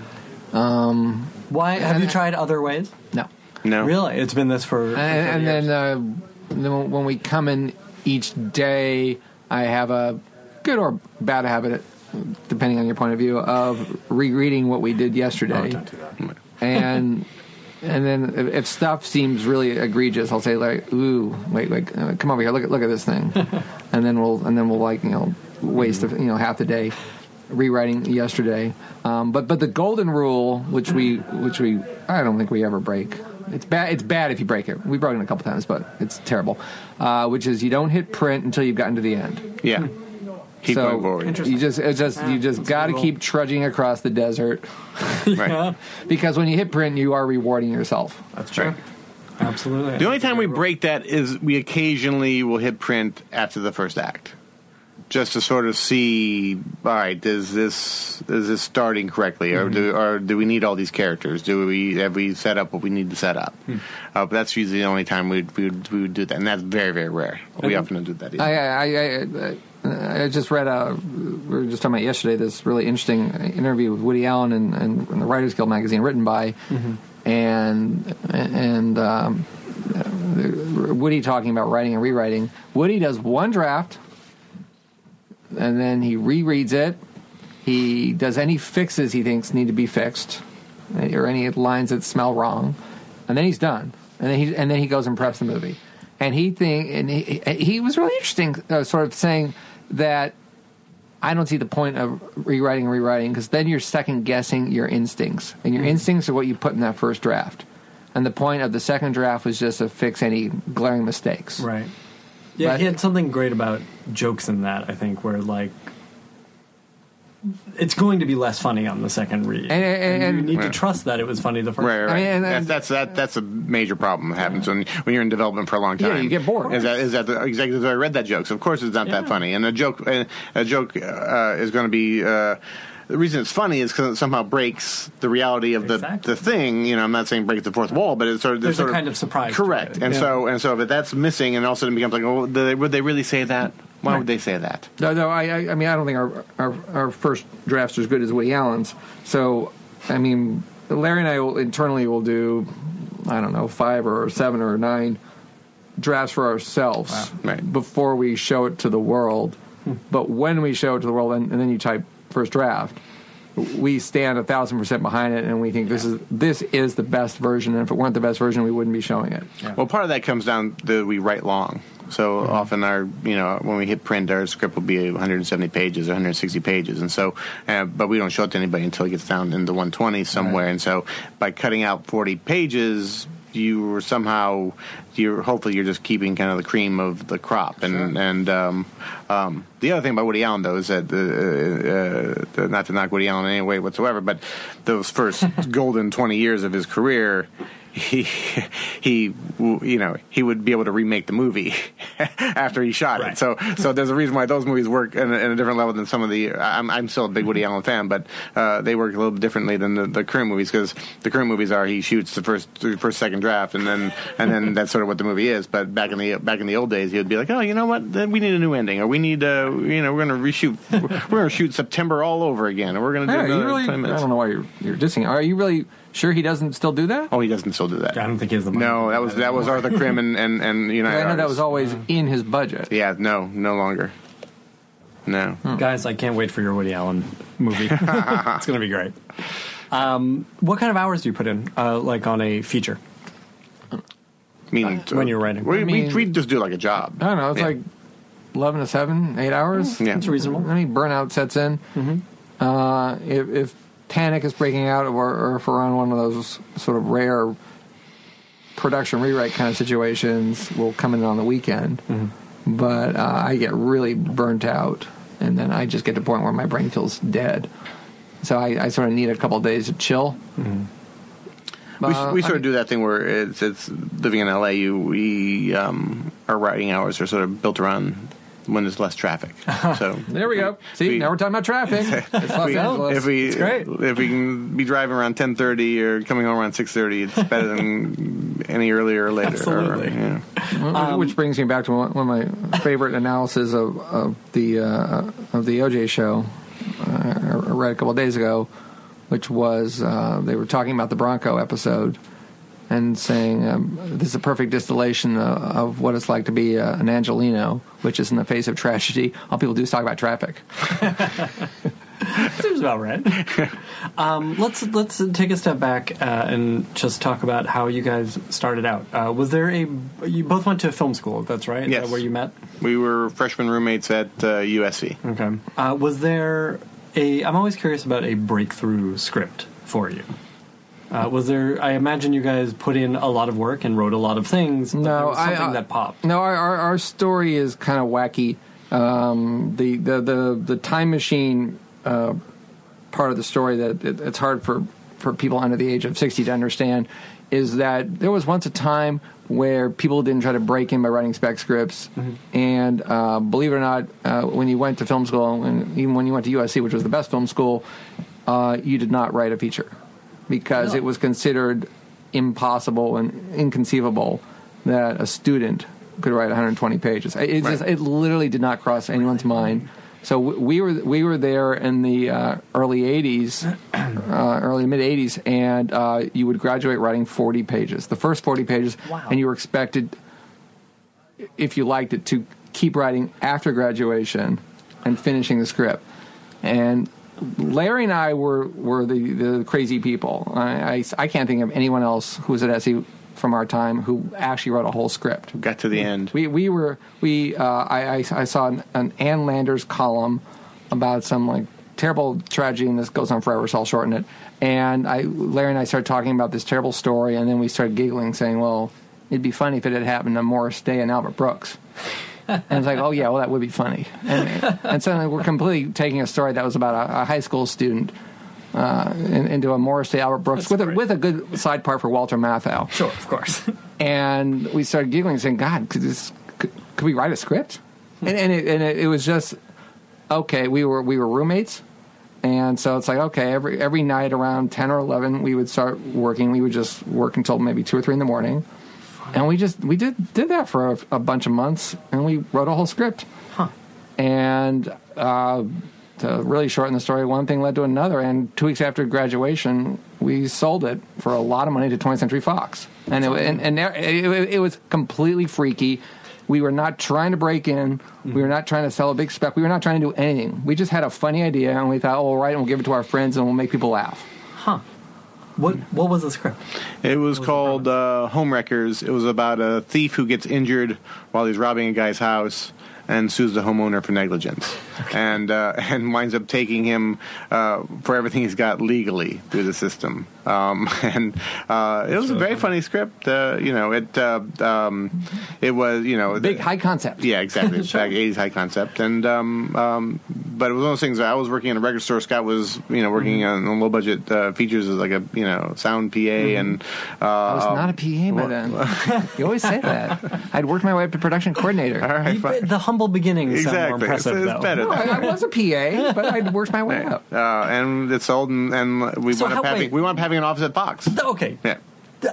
Why have you tried other ways? No. No. Really, it's been this for. for and, 30 and then, uh, then when we come in each day, I have a good or bad habit, depending on your point of view, of rereading what we did yesterday. Oh, don't do that. And and then if, if stuff seems really egregious, I'll say like, "Ooh, wait, wait, uh, come over here, look at look at this thing," and then we'll and then we'll like you know waste of, you know half the day rewriting yesterday. Um, but but the golden rule, which we which we I don't think we ever break. It's bad. It's bad if you break it. We've broken it a couple times, but it's terrible. Uh, which is you don't hit print until you've gotten to the end. Yeah. Keep so going forward. you just it's just you just got to keep trudging across the desert Right. because when you hit print, you are rewarding yourself. That's true. Absolutely. The only time we break that is we occasionally will hit print after the first act, just to sort of see. All right, is this is this starting correctly, or do or do we need all these characters? Do we have we set up what we need to set up? Uh, but that's usually the only time we we would, we would do that, and that's very very rare. We often don't do that. Either. I I, I, I just read a we were just talking about yesterday this really interesting interview with Woody Allen and, and, and the Writers Guild magazine written by and and um, Woody talking about writing and rewriting. Woody does one draft and then he rereads it. He does any fixes he thinks need to be fixed, or any lines that smell wrong, and then he's done. And then he and then he goes and preps the movie. And he think and he, he was really interesting, uh, sort of saying that I don't see the point of rewriting and rewriting because then you're second guessing your instincts, and your instincts are what you put in that first draft. And the point of the second draft was just to fix any glaring mistakes. Right. Yeah, But- he had something great about jokes in that. I think where like it's going to be less funny on the second read, And- and- you and- need Yeah. to trust that it was funny the first. Right, right. I mean, and- that's, that's that. That's a major problem that happens when when you're in development for a long time. Yeah, you get bored. Is that is that the executives already read that joke? So of course it's not that funny. And a joke uh, a joke uh, is going to be. Uh, the reason it's funny is because it somehow breaks the reality of the, Exactly. the thing. You know, I'm not saying breaks the fourth wall, but it's sort of There's a sort kind of surprise to Correct, it. and Yeah. so and so but that's missing, and all of a sudden it becomes like, oh, did they, would they really say that? Why Right. would they say that? No, no. I, I, I mean, I don't think our, our our first drafts are as good as Woody Allen's. So, I mean, Larry and I will, internally will do, I don't know, five or seven or nine drafts for ourselves Wow. Right. before we show it to the world. Hmm. But when we show it to the world, and, and then you type first draft, we stand a thousand percent behind it, and we think this is this is the best version. And if it weren't the best version, we wouldn't be showing it. Well, part of that comes down to we write long. So Mm-hmm. often our, you know, when we hit print, our script will be 170 pages or 160 pages, and so, uh, but we don't show it to anybody until it gets down into 120 somewhere. And so, by cutting out 40 pages, you were somehow, you're hopefully you're just keeping kind of the cream of the crop. And and um, um, the other thing about Woody Allen though is that, uh, uh, not to knock Woody Allen in any way whatsoever, but those first golden 20 years of his career he he you know he would be able to remake the movie after he shot Right. it. So so there's a reason why those movies work in a, in a different level than some of the. I'm I'm still a big Woody Allen fan, but uh, they work a little differently than the, the current movies because the current movies are he shoots the first the first second draft and then and then that's sort of what the movie is. But back in the back in the old days, he would be like, oh, you know what, Then we need a new ending, or we need uh, you know we're going to reshoot, we're going to shoot September all over again, and we're going to do you another really, I don't know why you're, you're dissing. Are you really sure he doesn't still do that? Oh, he doesn't still do that. I don't think he has the money. No, that was that was Arthur Krim and and, and United. I know that Artists. was always in his budget. Yeah, no, no longer. No. Guys, I can't wait for your Woody Allen movie. it's going to be great. Um, what kind of hours do you put in, uh, like on a feature? I mean, when you're writing. we, I mean- we, we just do like a job. I don't know. It's Yeah. like eleven to seven, eight hours. Yeah. It's reasonable. I mean, burnout sets in. Uh, if, if panic is breaking out, or, or if we're on one of those sort of rare production rewrite kind of situations, we'll come in on the weekend. But uh, I get really burnt out, and then I just get to the point where my brain feels dead. So I, I sort of need a couple days to chill. We, Uh, we I sort of mean- do that thing where it's it's living in LA. You we um, our writing hours are sort of built around when there's less traffic. So There we go. See, We- now we're talking about traffic. It's Los we- Angeles. if we It's great. if we can be driving around ten thirty or coming home around six thirty, it's better than any earlier or later. Absolutely. Or, yeah. Well, Which brings me back to one, one of my favorite analyses of, of the uh, of the OJ show uh, I read a couple of days ago, which was uh, they were talking about the Bronco episode and saying um, this is a perfect distillation of, of what it's like to be uh, an Angelino, which is in the face of tragedy. All people do is talk about traffic. Seems about right. um, let's let's take a step back uh, and just talk about how you guys started out. Uh, was there a you both went to film school? That's right. Yes. that where you met? We were freshman roommates at uh, USC. Okay. Uh, was there a? I'm always curious about a breakthrough script for you. Uh, was there? I imagine you guys put in a lot of work and wrote a lot of things. No, I- something I- that popped. No, our our, our story is kind of wacky. Um, the, the the the time machine uh, part of the story that it, it's hard for for people under the age of sixty to understand is that there was once a time where people didn't try to break in by writing spec scripts, and uh, believe it or not, uh, when you went to film school, and even when you went to USC, which was the best film school, uh, you did not write a feature because it was considered impossible and inconceivable that a student could write 120 pages. It, just, it literally did not cross anyone's mind. So we were we were there in the uh, early 80s, uh, early mid 80s, and uh, you would graduate writing 40 pages, the first 40 pages, Wow. and you were expected, if you liked it, to keep writing after graduation and finishing the script. And Larry and I were, were the, the crazy people. I, I, I can't think of anyone else who was at SC from our time who actually wrote a whole script. Got to the end. We we were we uh, I, I I saw an, an Ann Landers column about some like terrible tragedy, and this goes on forever, so I'll shorten it. And I Larry and I started talking about this terrible story, and then we started giggling, saying, "Well, it'd be funny if it had happened to Morris Day and Albert Brooks." And it's like, "Oh yeah, well that would be funny." And and suddenly we're completely taking a story that was about a, a high school student. Uh, in, into a Morris Day Albert Brooks That's with a, with a good side part for Walter Matthau Sure, of course. and we started giggling, saying, "God, could this could, could we write a script?" and and, it, and it, it was just okay. We were we were roommates, and so it's like okay. Every every night around ten or eleven, we would start working. We would just work until maybe two or three in the morning, and we just we did did that for a, a bunch of months, and we wrote a whole script. Huh. And uh, to really shorten the story, one thing led to another, and two weeks after graduation, we sold it for a lot of money to 20th Century Fox, and it, and, and there- it, it, was completely freaky. We were not trying to break in. We were not trying to sell a big spec. We were not trying to do anything. We just had a funny idea, and we thought, "Oh, write it and we'll give it to our friends, and we'll make people laugh." Huh. What What was the script? It was called uh, Homewreckers. It was about a thief who gets injured while he's robbing a guy's house and sues the homeowner for negligence, and uh, and winds up taking him uh, for everything he's got legally through the system. Um, and uh, it was a very funny script. Uh, you know, it uh, um, it was you know Big high concept. yeah, exactly. It's back 80s high concept. And, um, um, but it was one of those things. I was working in a record store. Scott was, you know, working Mm-hmm. on low budget uh, features as like a, you know, sound PA. And, uh, I was not a PA by then. you always say that. I'd worked my way up to production coordinator. all right, You- fine. the humble beginnings sound more Exactly. It's, impressive, it's better. No, I, I was a PA, but I'd worked my way up. Uh, and it sold, and, and we So wound how- up having wait. we wound up having an office at Fox. Okay. Yeah.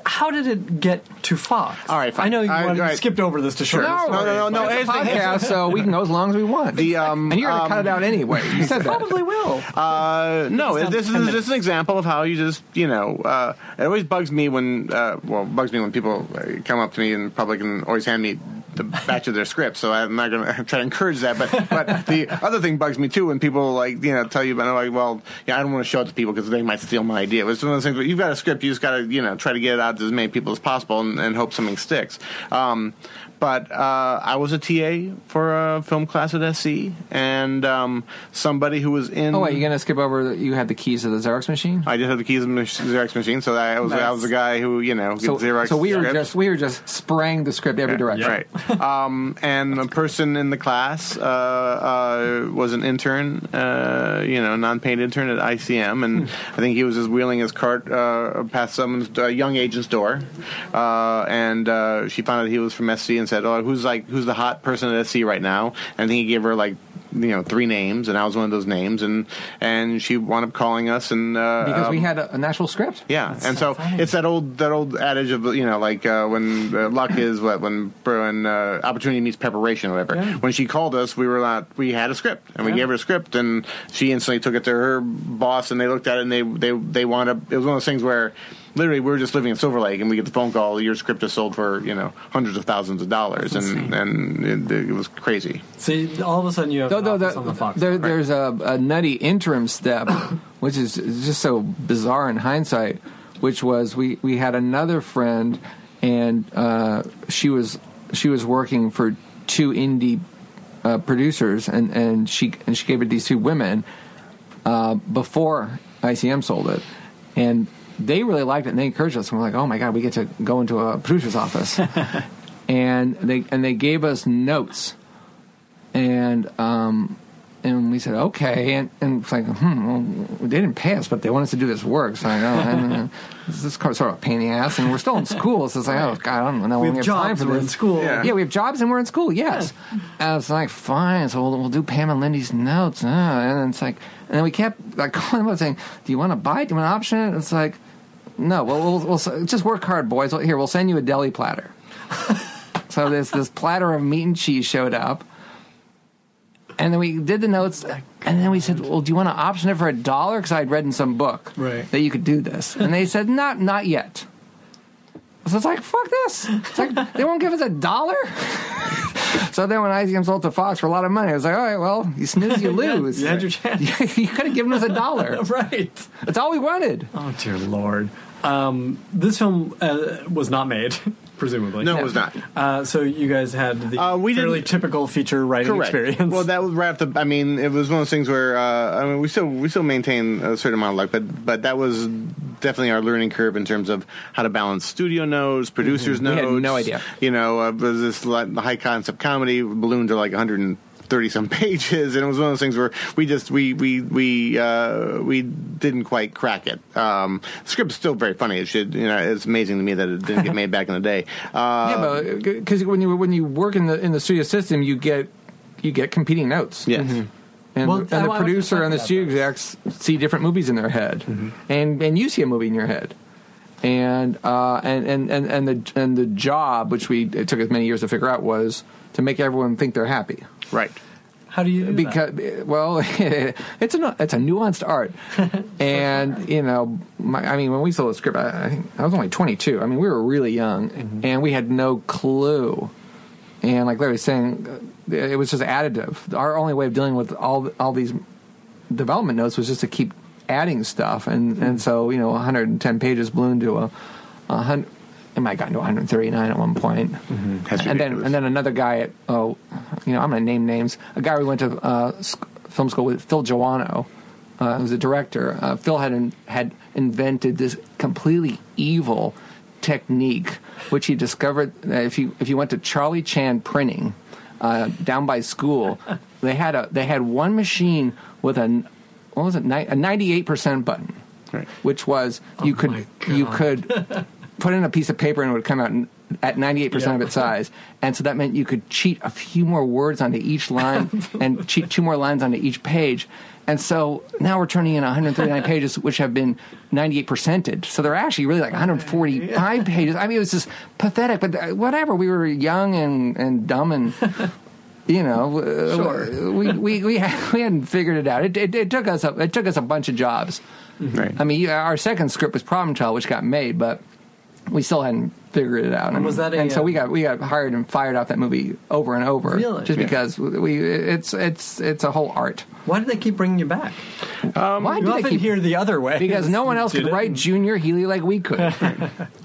How did it get to Fox? All right, fine. I know you, All right, wanted- skipped over this to Sure. No, no, no, no, but- It's a podcast, so we can go as long as we want. The, um, and you're going to um, cut it out anyway. You said that. Probably will. Uh, no, this is 10 this minutes. is an example of how you just you know. Uh, it always bugs me when uh, well bugs me when people uh, come up to me in public and always hand me the batch of their script, So I'm not going to try to encourage that. But but the other thing bugs me too when people like you know tell you about like well yeah I don't want to show it to people because they might steal my idea. It's one of those things. Where you've got a script, you just got to you know try to get it out to as many people as possible and, and hope something sticks. Um, but uh, I was a TA for a film class at SC, and um, somebody who was in. Oh, wait, you're going to skip over that you had the keys to the Xerox machine? I did have the keys in the Xerox machine, so I was I was the guy who you know So, Xerox. so we were just we were just spraying the script every direction. right. um, and a person in the class uh, uh, was an intern, uh, you know, non-paid intern at ICM, and I think he was just wheeling his cart uh, past someone's uh, young agent's door, uh, and uh, she found out he was from SC and said, "Oh, who's like who's the hot person at SC right now?" And he gave her like. You know, three names, and I was one of those names, and and she wound up calling us, and uh, Because we um, had a, an actual script. yeah, and so funny. it's that old that old adage of you know like uh, when uh, luck is what when when uh, opportunity meets preparation or whatever. Yeah. When she called us, we were not we had a script and we gave her a script and she instantly took it to her boss and they looked at it and they they they wound up. It was one of those things where literally we were just living in Silver Lake, and we get the phone call, your script is sold for you know hundreds of thousands of dollars, and and it, it was crazy. See, all of a sudden you have Though, an though, the- on the Fox. there, there's a, a nutty interim step, which is just so bizarre in hindsight. Which was we, we had another friend, and uh, she was she was working for two indie uh, producers, and, and she and she gave it to these two women uh, before ICM sold it, and they really liked it, and they encouraged us. And we're like, oh my god, we get to go into a producer's office, and they and they gave us notes and um, and we said okay, and, and it's like, hmm, well, they didn't pay us, but they want us to do this work. So I know, and, uh, this is sort of a pain in the ass, and we're still in school. So it's like, oh god, I don't know we when have we have time jobs, for we're this. in school. Yeah. Yeah, we have jobs and we're in school. Yes, and I was like, fine. So we'll, we'll do Pam and Lindy's notes, uh, and then it's like, and then we kept like calling them up saying, do you want to buy? it? Do you want to option it? It's like, no. Well, we'll, we'll just work hard, boys. Here, we'll send you a deli platter. so this this platter of meat and cheese showed up. And then we did the notes, and then we said, "Well, do you want to option it for a dollar?" Because I'd read in some book Right. that you could do this, and they said, "Not, not yet." So it's like, "Fuck this!" It's like they won't give us a dollar. so then, when ICM sold to Fox for a lot of money, I was like, "All right, well, you snooze, you lose." you had your chance. you could have given us a dollar. right. That's all we wanted. Oh dear lord. Um, this film uh, was not made, presumably. No, it was not. Uh, so you guys had the Uh, we fairly didn't- typical feature writing Correct. experience. Well, that was right off the. I mean, it was one of those things where uh, I mean, we still we still maintain a certain amount of luck, but but that was definitely our learning curve in terms of how to balance studio notes, producers Mm-hmm. We had no idea. You know, uh, was this like, the high concept comedy ballooned to like 130 some pages, and it was one of those things where we just we we we uh, we didn't quite crack it. Um, the script's still very funny. It should you know it's amazing to me that it didn't get made back in the day. Uh, yeah, but because when you when you work in the in the studio system, you get you get competing notes. yes. And, Well, and I- I the was producer and the studio execs see different movies in their head, Mm-hmm. and and you see a movie in your head, and uh, and, and and and the and the job, which we it took us many years to figure out, was to make everyone think they're happy. Right. How do you do that? Because well, it's a it's a nuanced art, and you know, my, I mean, when we sold the script, I, I, I was only 22. I mean, we were really young, Mm-hmm. and we had no clue. And like Larry was saying, uh, it was just additive. Our only way of dealing with all all these development notes was just to keep adding stuff, and Mm-hmm. and so you know, 110 pages ballooned to a, a hundred. It might have gotten to 139 at one point, That's and then and then another guy at oh, you know, I'm going to name names. A guy we went to uh, film school with, Phil Joanou, uh, who's a director. Uh, Phil had in, had invented this completely evil technique, which he discovered that if you if you went to Charlie Chan Printing uh, down by school, they had a they had one machine with a what was it a 98 percent button, Right. which was you Oh could you could put in a piece of paper and it would come out at 98% of its size. And so that meant you could cheat a few more words onto each line and cheat two more lines onto each page. And so now we're turning in 139 pages, which have been 98 percented. So they're actually really like 145 pages. I mean, it was just pathetic, but uh, whatever. We were young and, and dumb and. You know, Sure. we we we, had, we hadn't figured it out. It, it, it took us a, it took us a bunch of jobs. Right. I mean, our second script was Problem Child, which got made, but we still hadn't figured it out. And was that a, and so we got we got hired and fired off that movie over and over, Really? just Yeah. because we it's it's it's a whole art. Why did they keep bringing you back? Why You do they often keep? hear the other way. because no one else could it? write Junior Healy like we could.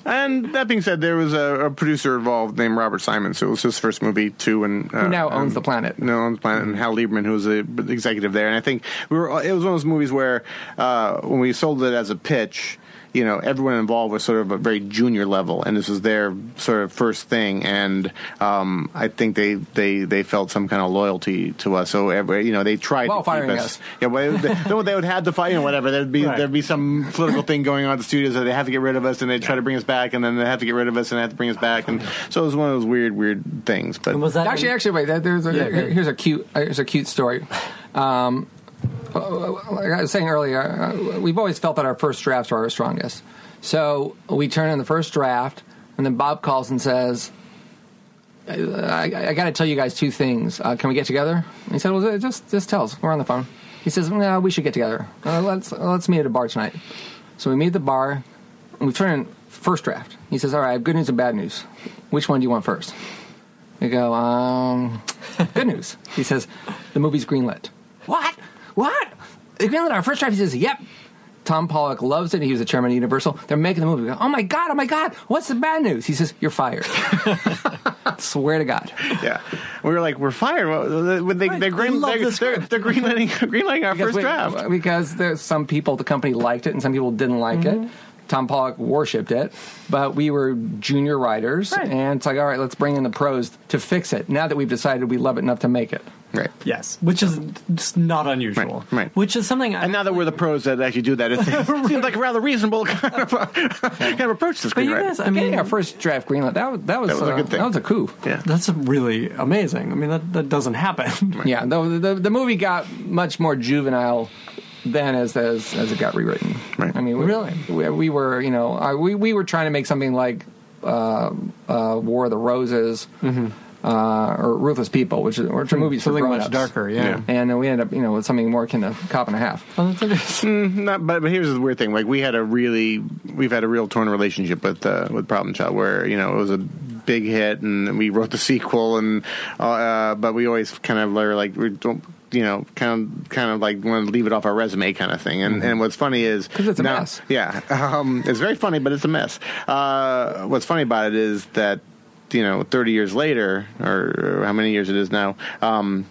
And that being said, there was a, a producer involved named Robert Simonds, so it was his first movie too, and uh, Who now owns and- The Planet. No, owns the planet, and Hal Lieberman, who was the executive there. And I think we were. It was one of those movies where uh, when we sold it as a pitch. You know, everyone involved was sort of a very junior level, and this was their sort of first thing. And um, I think they, they, they felt some kind of loyalty to us. So, every, you know, they tried While to keep firing us. us. Yeah, well, they, they would- have to fight and whatever. There'd be Right. there'd be some political thing going on at the studios that they have to get rid of us, and they try to bring us back, and then they have to get rid of us, and they have to bring us back, and so it was one of those weird, weird things. But And was that actually, actually, wait. That, there's a, Yeah, here's a cute uh, here's a cute story. Um, like I was saying earlier, uh, we've always felt that our first drafts are our strongest. So we turn in the first draft, and then Bob calls and says, "I, I, I got to tell you guys two things. Uh, can we get together?" And he said, "Well, just just tell us. We're on the phone." He says, "No, we should get together. Uh, let's let's meet at a bar tonight." So we meet at the bar. we turn in first draft. He says, "All right, I have good news and bad news. Which one do you want first? We go, um, good news. He says, the movie's greenlit. What? What? They greenlit our first draft. He says, yep. Tom Pollock loves it. He was the chairman of Universal. They're making the movie. Go, oh my god! Oh my god! What's the bad news? He says, you're fired. Swear to God. Yeah, we were like, we're fired. Well, they, they're, green, love they're, they're, they're greenlighting, greenlighting our Because first we- draft. Because there's some people, the company liked it, and some people didn't like it. Mm-hmm. Tom Pollock worshipped it, but we were junior writers, and it's like, all right, let's bring in the pros to fix it. Now that we've decided we love it enough to make it. Right. Yes, which is just not unusual. Right, right. Which is something. I, And now that we're the pros that actually do that, it seems seems like a rather reasonable kind of, kind of approach to but you screenwriting. guys, I Getting mean, our first draft greenlit, that was that was, That was a uh, good thing. That was a coup. yeah. that's really amazing. I mean, that that doesn't happen. Yeah, the, the the movie got much more juvenile then as as, as it got rewritten. Right. I mean, we, Really? we, we were you know uh, we we were trying to make something like uh, uh, War of the Roses. Uh, or Ruthless People, which is which are movies for Something much grown-ups. darker. Yeah. Yeah. and then we ended up, you know, with something more akin to Cop and a Half. Oh, that's interesting. Not, but, but here's the weird thing: like we had a really, we've had a real torn relationship with uh, with Problem Child, where you know it was a big hit, and we wrote the sequel, and uh, but we always kind of were like we don't. You know, kind of, kind of like want to leave it off our resume, kind of thing. And and what's funny is 'Cause it's a now- mess. Yeah, um, it's very funny, but it's a mess. Uh, what's funny about it is that you know, 30 years later, or how many years it is now, um,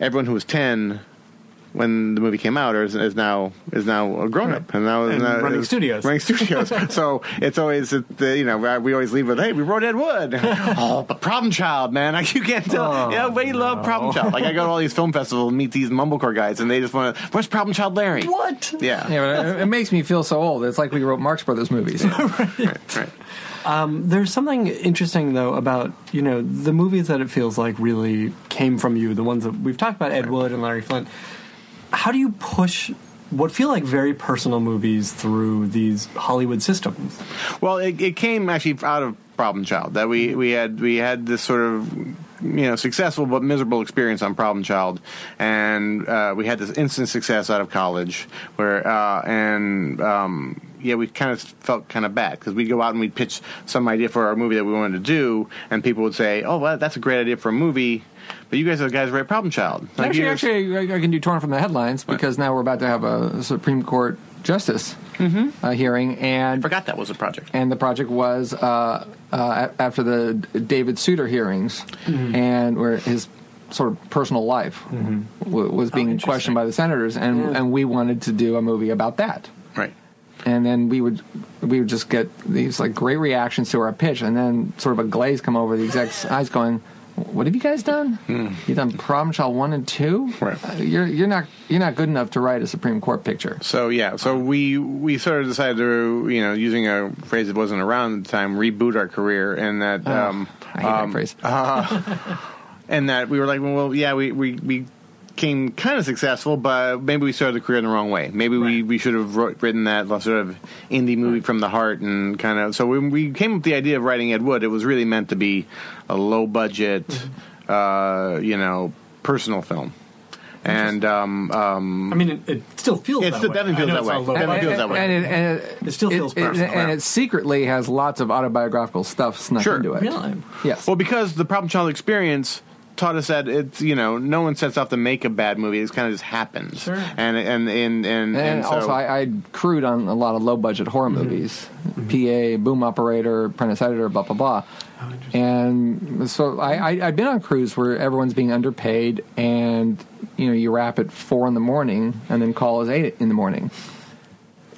everyone who was 10 when the movie came out is, is now is now a grown up and now, And now running studios. running studios. so it's always uh, you know we always leave with hey we wrote Ed Wood oh but Problem Child man like you can't tell Oh, yeah we love Problem Child like I go to all these film festivals and meet these mumblecore guys and they just want to where's Problem Child Larry What? yeah Yeah, but it, it makes me feel so old. It's like we wrote Marx Brothers movies. right, right. There's something interesting though about you know the movies that it feels like really came from you. The ones that we've talked about, Ed Wood and Larry Flynt. How do you push what feel like very personal movies through these Hollywood systems? Well, it, it came actually out of Problem Child that we, we had we had this sort of you know successful but miserable experience on Problem Child, and uh, we had this instant success out of college where uh, and um, yeah we kind of felt kind of bad because we'd go out and we'd pitch some idea for our movie that we wanted to do, and people would say, oh well that's a great idea for a movie. But you guys are the guys who write Problem Child. Like, actually, actually, I, I can do torn from the headlines because now we're about to have a Supreme Court justice uh, hearing, I and forgot that was a project. and the project was uh, uh, after the David Souter hearings, and where his sort of personal life w- was being interesting. questioned by the senators, and Yeah. and we wanted to do a movie about that. Right. And then we would we would just get these like great reactions to our pitch, and then sort of a glaze come over the exec's eyes, going, "What have you guys done? You done Problem Child one and two? Right. Uh, you're you're not you're not good enough to write a Supreme Court picture." So yeah, so we we sort of decided to you know using a phrase that wasn't around at the time reboot our career and that um, I hate um, that phrase. and that we were like well yeah we we, we came kind of successful but maybe we started the career in the wrong way maybe we, Right. we should have wrote, written that sort of indie movie from the heart and kind of so when we came up with the idea of writing Ed Wood it was really meant to be a low budget uh, you know personal film and um, um, I mean, it, it still feels It that still- way. definitely I feels that way. not low Definitely budget. feels that way. And it, and it, It still feels personal, and yeah. it secretly has lots of autobiographical stuff snuck Sure. into it. Really? Yes. Well, because the problem child experience taught us that it's you know no one sets off to make a bad movie; it kind of just happens. Sure. And and and and, and, And, so, Mm-hmm. also, I, I crewed on a lot of low budget horror movies PA, Boom Operator, Apprentice Editor, blah, blah, blah. Oh, and so I, I, I've been on crews where everyone's being underpaid and you know you wrap at four in the morning and then call is eight in the morning.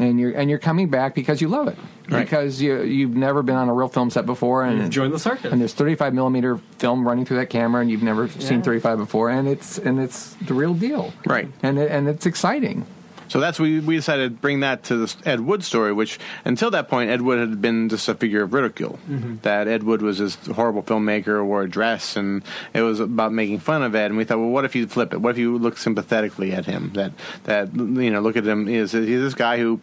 And you're and you're coming back because you love it Right. because you you've never been on a real film set before and You've the circus. and there's 35 millimeter film running through that camera and you've never seen 35 before and it's and it's the real deal Right. and it, and it's exciting so that's we we decided to bring that to the Ed Wood story, which until that point Ed Wood had been just a figure of ridicule. Mm-hmm. That Ed Wood was this horrible filmmaker, wore a dress, and it was about making fun of Ed. And we thought, well, what if you flip it? What if you look sympathetically at him? That that you know, look at him. Is he's this guy who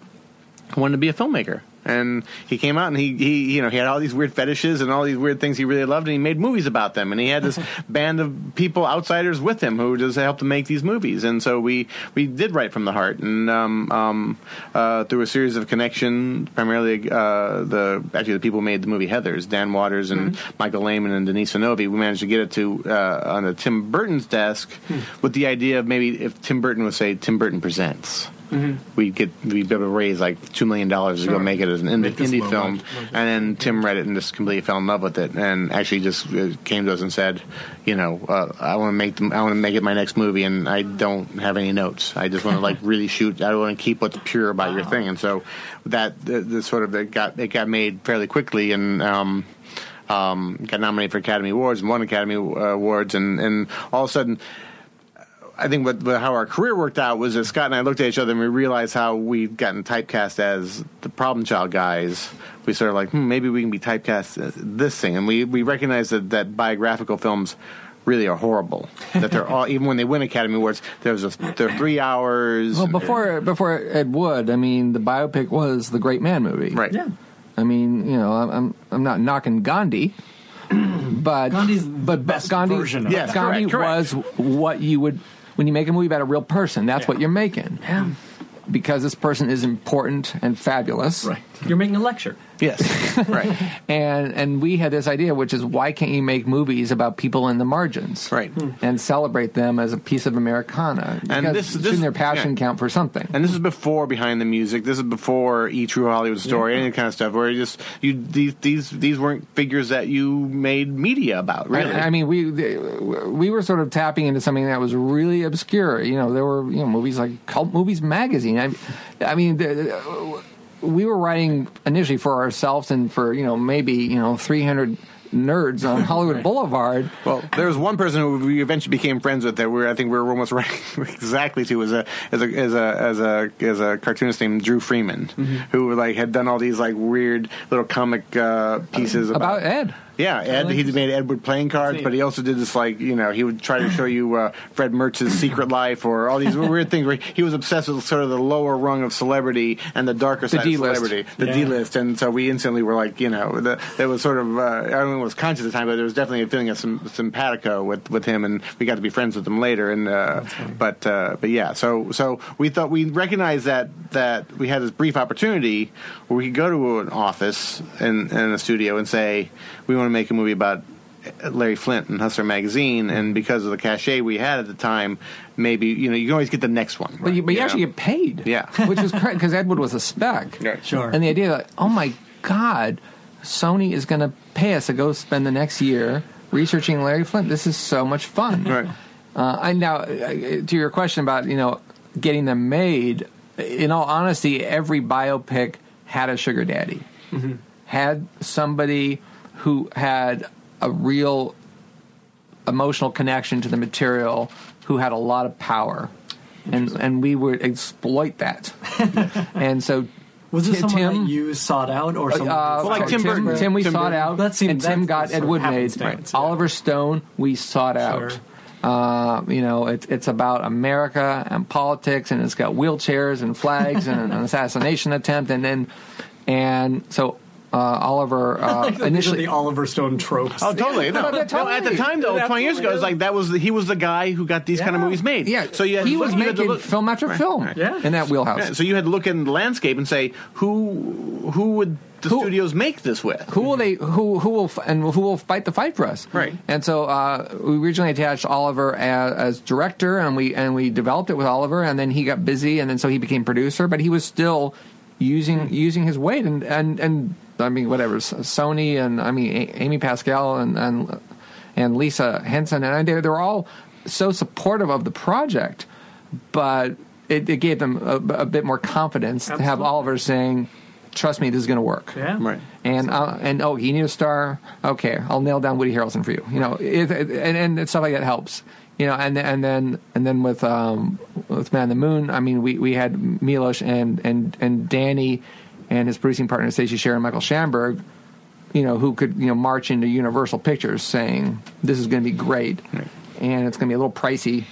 wanted to be a filmmaker And he came out and he, he you know he had all these weird fetishes and all these weird things he really loved, and he made movies about them. And he had this band of people, outsiders, with him who just helped him make these movies. And so we we did write from the heart, and um, um, uh, through a series of connections, primarily uh, the actually the people who made the movie Heather's, Dan Waters and Michael Lehmann and Denise Di Novi, we managed to get it to uh, on the Tim Burton's desk with the idea of maybe if Tim Burton would say Tim Burton presents. We'd get we'd be able to raise like two million dollars to go make it as an indie, indie film, and then Tim read it and just completely fell in love with it, and actually just uh, came to us and said, you know, uh, I want to make them, I want to make it my next movie, and I don't have any notes. I just want to like really shoot. I want to keep what's pure about your thing, and so that the, the sort of it got it got made fairly quickly, and. Um, um, got nominated for Academy Awards and won Academy uh, Awards, and, and all of a sudden, I think what, what how our career worked out was that Scott and I looked at each other and we realized how we'd gotten typecast as the problem child guys. We sort of like, hmm, maybe we can be typecast as this thing, and we we recognized that, that biographical films really are horrible. that they're all even when they win Academy Awards, there's a, they're three hours. Well, before before Ed Wood, I mean, the biopic was the Great Man movie. right, Yeah. I mean, you know, I'm I'm, I'm not knocking Gandhi, but Gandhi's but best Gandhi, version of Yes, Gandhi correct, correct. was what you would when you make a movie about a real person. That's what you're making. Yeah. Because this person is important and fabulous. Right. You're making a lecture. Yes, right, And and we had this idea, which is why can't you make movies about people in the margins, Right. Hmm. and celebrate them as a piece of Americana? Because this- this- shouldn't their passion yeah. count for something? And this is before Behind the Music. This is before E True Hollywood Story, any kind of stuff. Where you just you these these these weren't figures that you made media about. Really, I, I mean, we we were sort of tapping into something that was really obscure. You know, there were you know movies like Cult Movies Magazine. I, I mean, the, the- we were writing initially for ourselves and for you know maybe you know three hundred nerds on Hollywood Boulevard. Well, there was one person who we eventually became friends with that we're I think we were almost writing exactly to as a as a as a as a as a cartoonist named Drew Friedman, who like had done all these like weird little comic uh, pieces About about, Ed, Yeah, Ed. He made Ed Wood playing cards, but he also did this like you know he would try to show you uh, Fred Mertz's secret life or all these weird things where he was obsessed with sort of the lower rung of celebrity and the darker side D-list. of celebrity, the Yeah. D list, and so we instantly were like you know the, there was sort of uh, I don't know if it was conscious at the time, but there was definitely a feeling of some simpatico with with him, and we got to be friends with him later. And uh, but uh, but yeah, so so we thought we recognized that that we had this brief opportunity where we could go to an office in, in a studio and say we want to make a movie about Larry Flynt and Hustler magazine, and because of the cachet we had at the time, maybe you know you can always get the next one. but you, but you know? actually get paid. Yeah. which was great because Ed Wood was a spec. Right. Sure. And the idea that, oh my God, Sony is going to pay us to go spend the next year researching Larry Flynt. This is so much fun. Right. Uh, I now uh, to your question about you know getting them made. In all honesty, every biopic had a sugar daddy, had somebody who had a real emotional connection to the material, who had a lot of power, and and we would exploit that. and so Was it Ti- someone Tim- that you sought out or someone uh, Well, like Tim Tim, Burton. Tim we Tim sought Burton. out, That seemed- and Tim that's got Ed sort of Wood made. happenstance, yeah. Oliver Stone we sought out. Uh, you know, it's it's about America and politics, and it's got wheelchairs and flags and an assassination attempt, and then and so uh, Oliver uh, initially. the Oliver Stone tropes. Oh, totally. No, No, but no, at the time, though, 20 years ago, it was like that was the, he was the guy who got these kind of movies made. yeah, So you had he to was look- you had to making look- film after Right, film right. Yeah. in that wheelhouse. Yeah, so you had to look in the landscape and say who who would the Who- studios make this with? who will they who who will and who will fight the fight for us Right. and so uh, we originally attached oliver as, as director and we and we developed it with oliver and then he got busy and then so he became producer but he was still using using his weight and and and i mean whatever sony and i mean A- amy pascal and and and lisa henson and they, they were all so supportive of the project but it, it gave them a, a bit more confidence to have oliver saying trust me this is going to work Yeah. Right. and uh, and oh, you need a star. Okay, I'll nail down Woody Harrelson for you. You know, it, it, and and stuff like that helps. You know, and and then and then with um with Man on the Moon, I mean, we we had Milos and and and Danny and his producing partner Stacey Sher and Michael Shamberg. You know, who could you know march into Universal Pictures saying this is going to be great, and it's going to be a little pricey.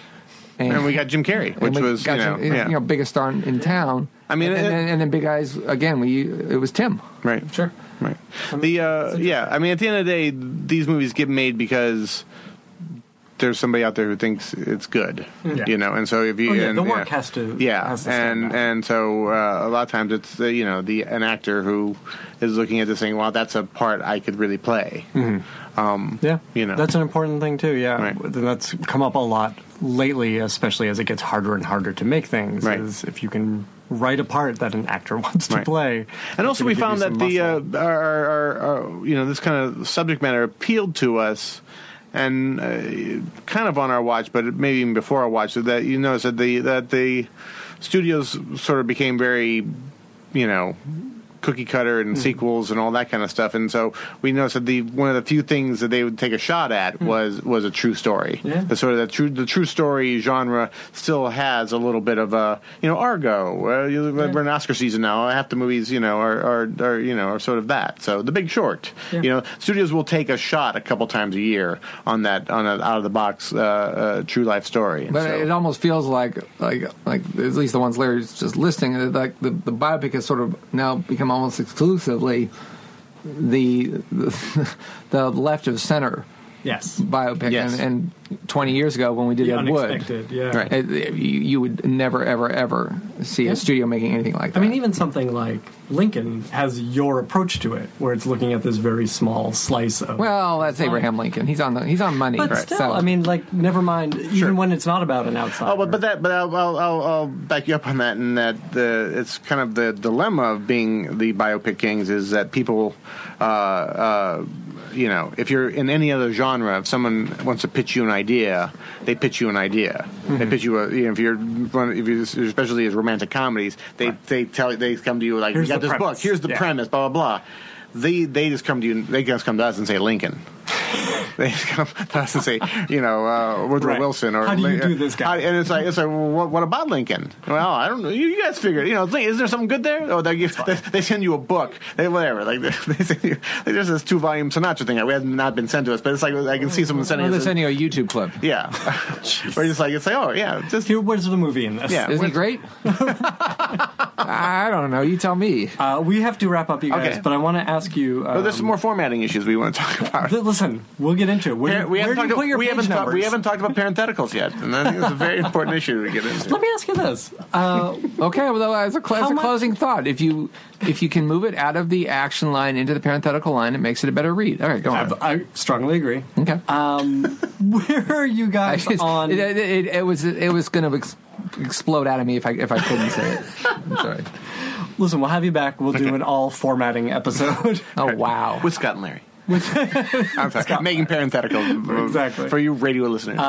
and we got Jim Carrey, which was you know, you, yeah. you know biggest star in, in town. I mean, and, it- then, and then big eyes again. We it was Tim. right. Sure. Right. The uh, yeah, I mean, at the end of the day, these movies get made because there's somebody out there who thinks it's good, Yeah. you know. And so if you Oh, yeah, and, the work has to- yeah, has to and out. and so uh, a lot of times it's uh, you know the an actor who is looking at this saying, well, that's a part I could really play. Um, Yeah, You know. that's an important thing too. Yeah, Right. and that's come up a lot lately, especially as it gets harder and harder to make things. Right. Is if you can write a part that an actor wants to Right. play, And also, we found that the uh, muscle. our, our, our, you know this kind of subject matter appealed to us, and uh, kind of on our watch, but maybe even before our watch, that you notice that the that the studios sort of became very, you know. Cookie cutter and sequels and all that kind of stuff, and so we noticed that the one of the few things that they would take a shot at was was a true story. Yeah. The sort of the true the true story genre still has a little bit of a you know Argo. Uh, you, We're in Oscar season now. Half the movies you know are, are, are you know are sort of that. So The Big Short. Yeah. You know, studios will take a shot a couple times a year on that on an out of the box uh, uh, true life story. And But so- it almost feels like like like at least the ones Larry's just listing, like the the biopic has sort of now become almost exclusively the the, the left of center yes, biopic. Yes. And, and 20 years ago when we did the Ed Wood. Yeah, Right. it, it- you, you would never ever ever see Yeah. a studio making anything like that. I mean, even something like Lincoln has your approach to it, where it's looking at this very small slice of. well, that's Abraham Lincoln. He's on the he's on money. but right? still, So- I mean, like, never mind. Even when it's not about an outsider. Oh, but, but that, but I'll, I'll, I'll, I'll back you up on that. And that the it's kind of the dilemma of being the biopic kings is that people, uh, uh, you know, if you're in any other genre, if someone wants to pitch you an idea, they pitch you an idea. They mm-hmm. pitch you a, you know, if you're if you especially as romantic comedies, they they tell you they come to you like, Here's we got this book, here's the Yeah. premise, blah blah blah. They they just come to you. They just come to us and say Lincoln. they just come to us and say, you know, uh, Woodrow Right. Wilson or How do you do this guy? how- and it's like, it's like, well, what, what about Lincoln? Well, I don't know. You, you guys figure. it. You know, is there something good there? Oh, they, give, they, they send you a book. They whatever. Like they send you. Like, there's this two volume Sinatra thing. We have not been sent to us, but it's like I can see someone sending Well, they us. send you a YouTube clip. yeah, where it's like it's like oh yeah, just Here, where's the movie in this? Yeah. Isn't he great? I don't know. You tell me. Uh, we have to wrap up, you guys. Okay. But I want to ask you. Um, oh, there's some more formatting issues we want to talk about. th- listen, we'll get into it. Where, Par- we where haven't do you talked. put your we page haven't talked. We haven't talked about parentheticals yet, and I think it's a very important issue to get into. Let me ask you this. Uh, Okay, well, as a, cl- as a closing thought, if you if you can move it out of the action line into the parenthetical line, it makes it a better read. All right, go on. I, I strongly agree. Okay. Where are you guys just- on? it, it, it, it was it was going to ex- explode out of me if I if I couldn't say it. I'm sorry. Listen, we'll have you back. We'll do an all formatting episode. Oh wow. with Scott and Larry. I'm sorry, making parenthetical Exactly. for you radio listeners.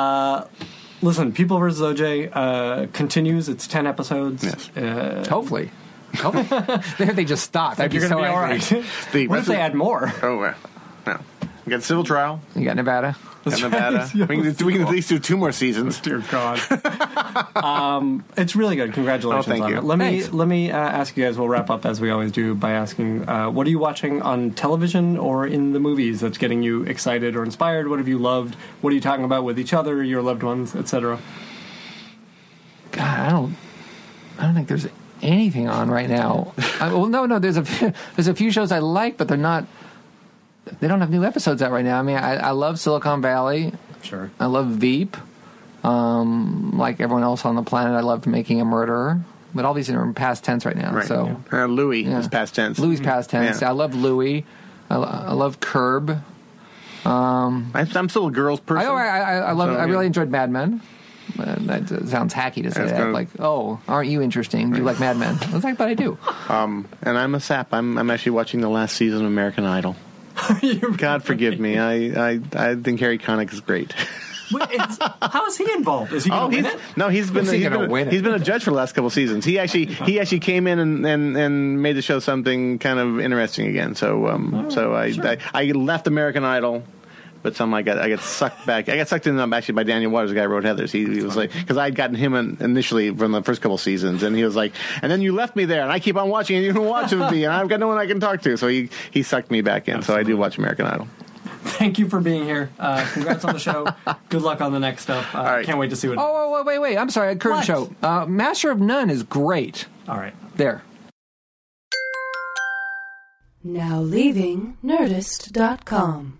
Listen, People vs. OJ uh, continues. It's ten episodes. Yes. Uh, Hopefully. Hopefully. they, they just stopped. I'd be you're so gonna be all angry. right. The what if they of- add more? Oh, uh, no. We got civil trial You got Nevada. In Nevada. Yeah, we, can, we can at least do two more seasons. Dear God. um, it's really good. Congratulations Oh, thank on you. it. Let me let me uh, ask you guys. We'll wrap up as we always do by asking, uh, what are you watching on television or in the movies that's getting you excited or inspired? What have you loved? What are you talking about with each other, your loved ones, etc. God, I don't. I don't think there's anything on right now. I, well, no, no. There's a there's a few shows I like, but they're not. They don't have new episodes out right now. I mean, I, I love Silicon Valley. Sure. I love Veep. Um, like everyone else on the planet, I loved Making a Murderer. But all these are in past tense right now. Right. So Uh, Louie Yeah. is past tense. Louie past tense. Yeah. I love Louie. I, I love Curb. I, I'm still a girls person. I, I, I, love. So, I really yeah. enjoyed Mad Men. Uh, that sounds hacky to say that. kinda- Like, oh, aren't you interesting? Do you like Mad Men? I was like, but I do. and I'm a sap. I'm, I'm actually watching the last season of American Idol. God forgive me. I, I, I think Harry Connick is great. How is he involved? Is he Oh, going to he's win it? no, he's been Is he he's gonna been, win it? he's been a judge for the last couple seasons. He actually he actually came in and, and, and made the show something kind of interesting again. So um Oh, so I, I I left American Idol but somehow I got I got sucked back. I got sucked in actually by Daniel Waters, the guy who wrote Heather's. He, he was like, because I had gotten him in, initially from the first couple seasons, and he was like, and then you left me there, and I keep on watching, and you don't watch with me, and I've got no one I can talk to. So he he sucked me back in. Absolutely. So I do watch American Idol. Thank you for being here. Uh, congrats on the show. Good luck on the next stuff. Uh, Can't wait to see what. Oh, wait, wait, wait! I'm sorry. Current what? show. Uh, Master of None is great. All right, there. Now leaving Nerdist.com.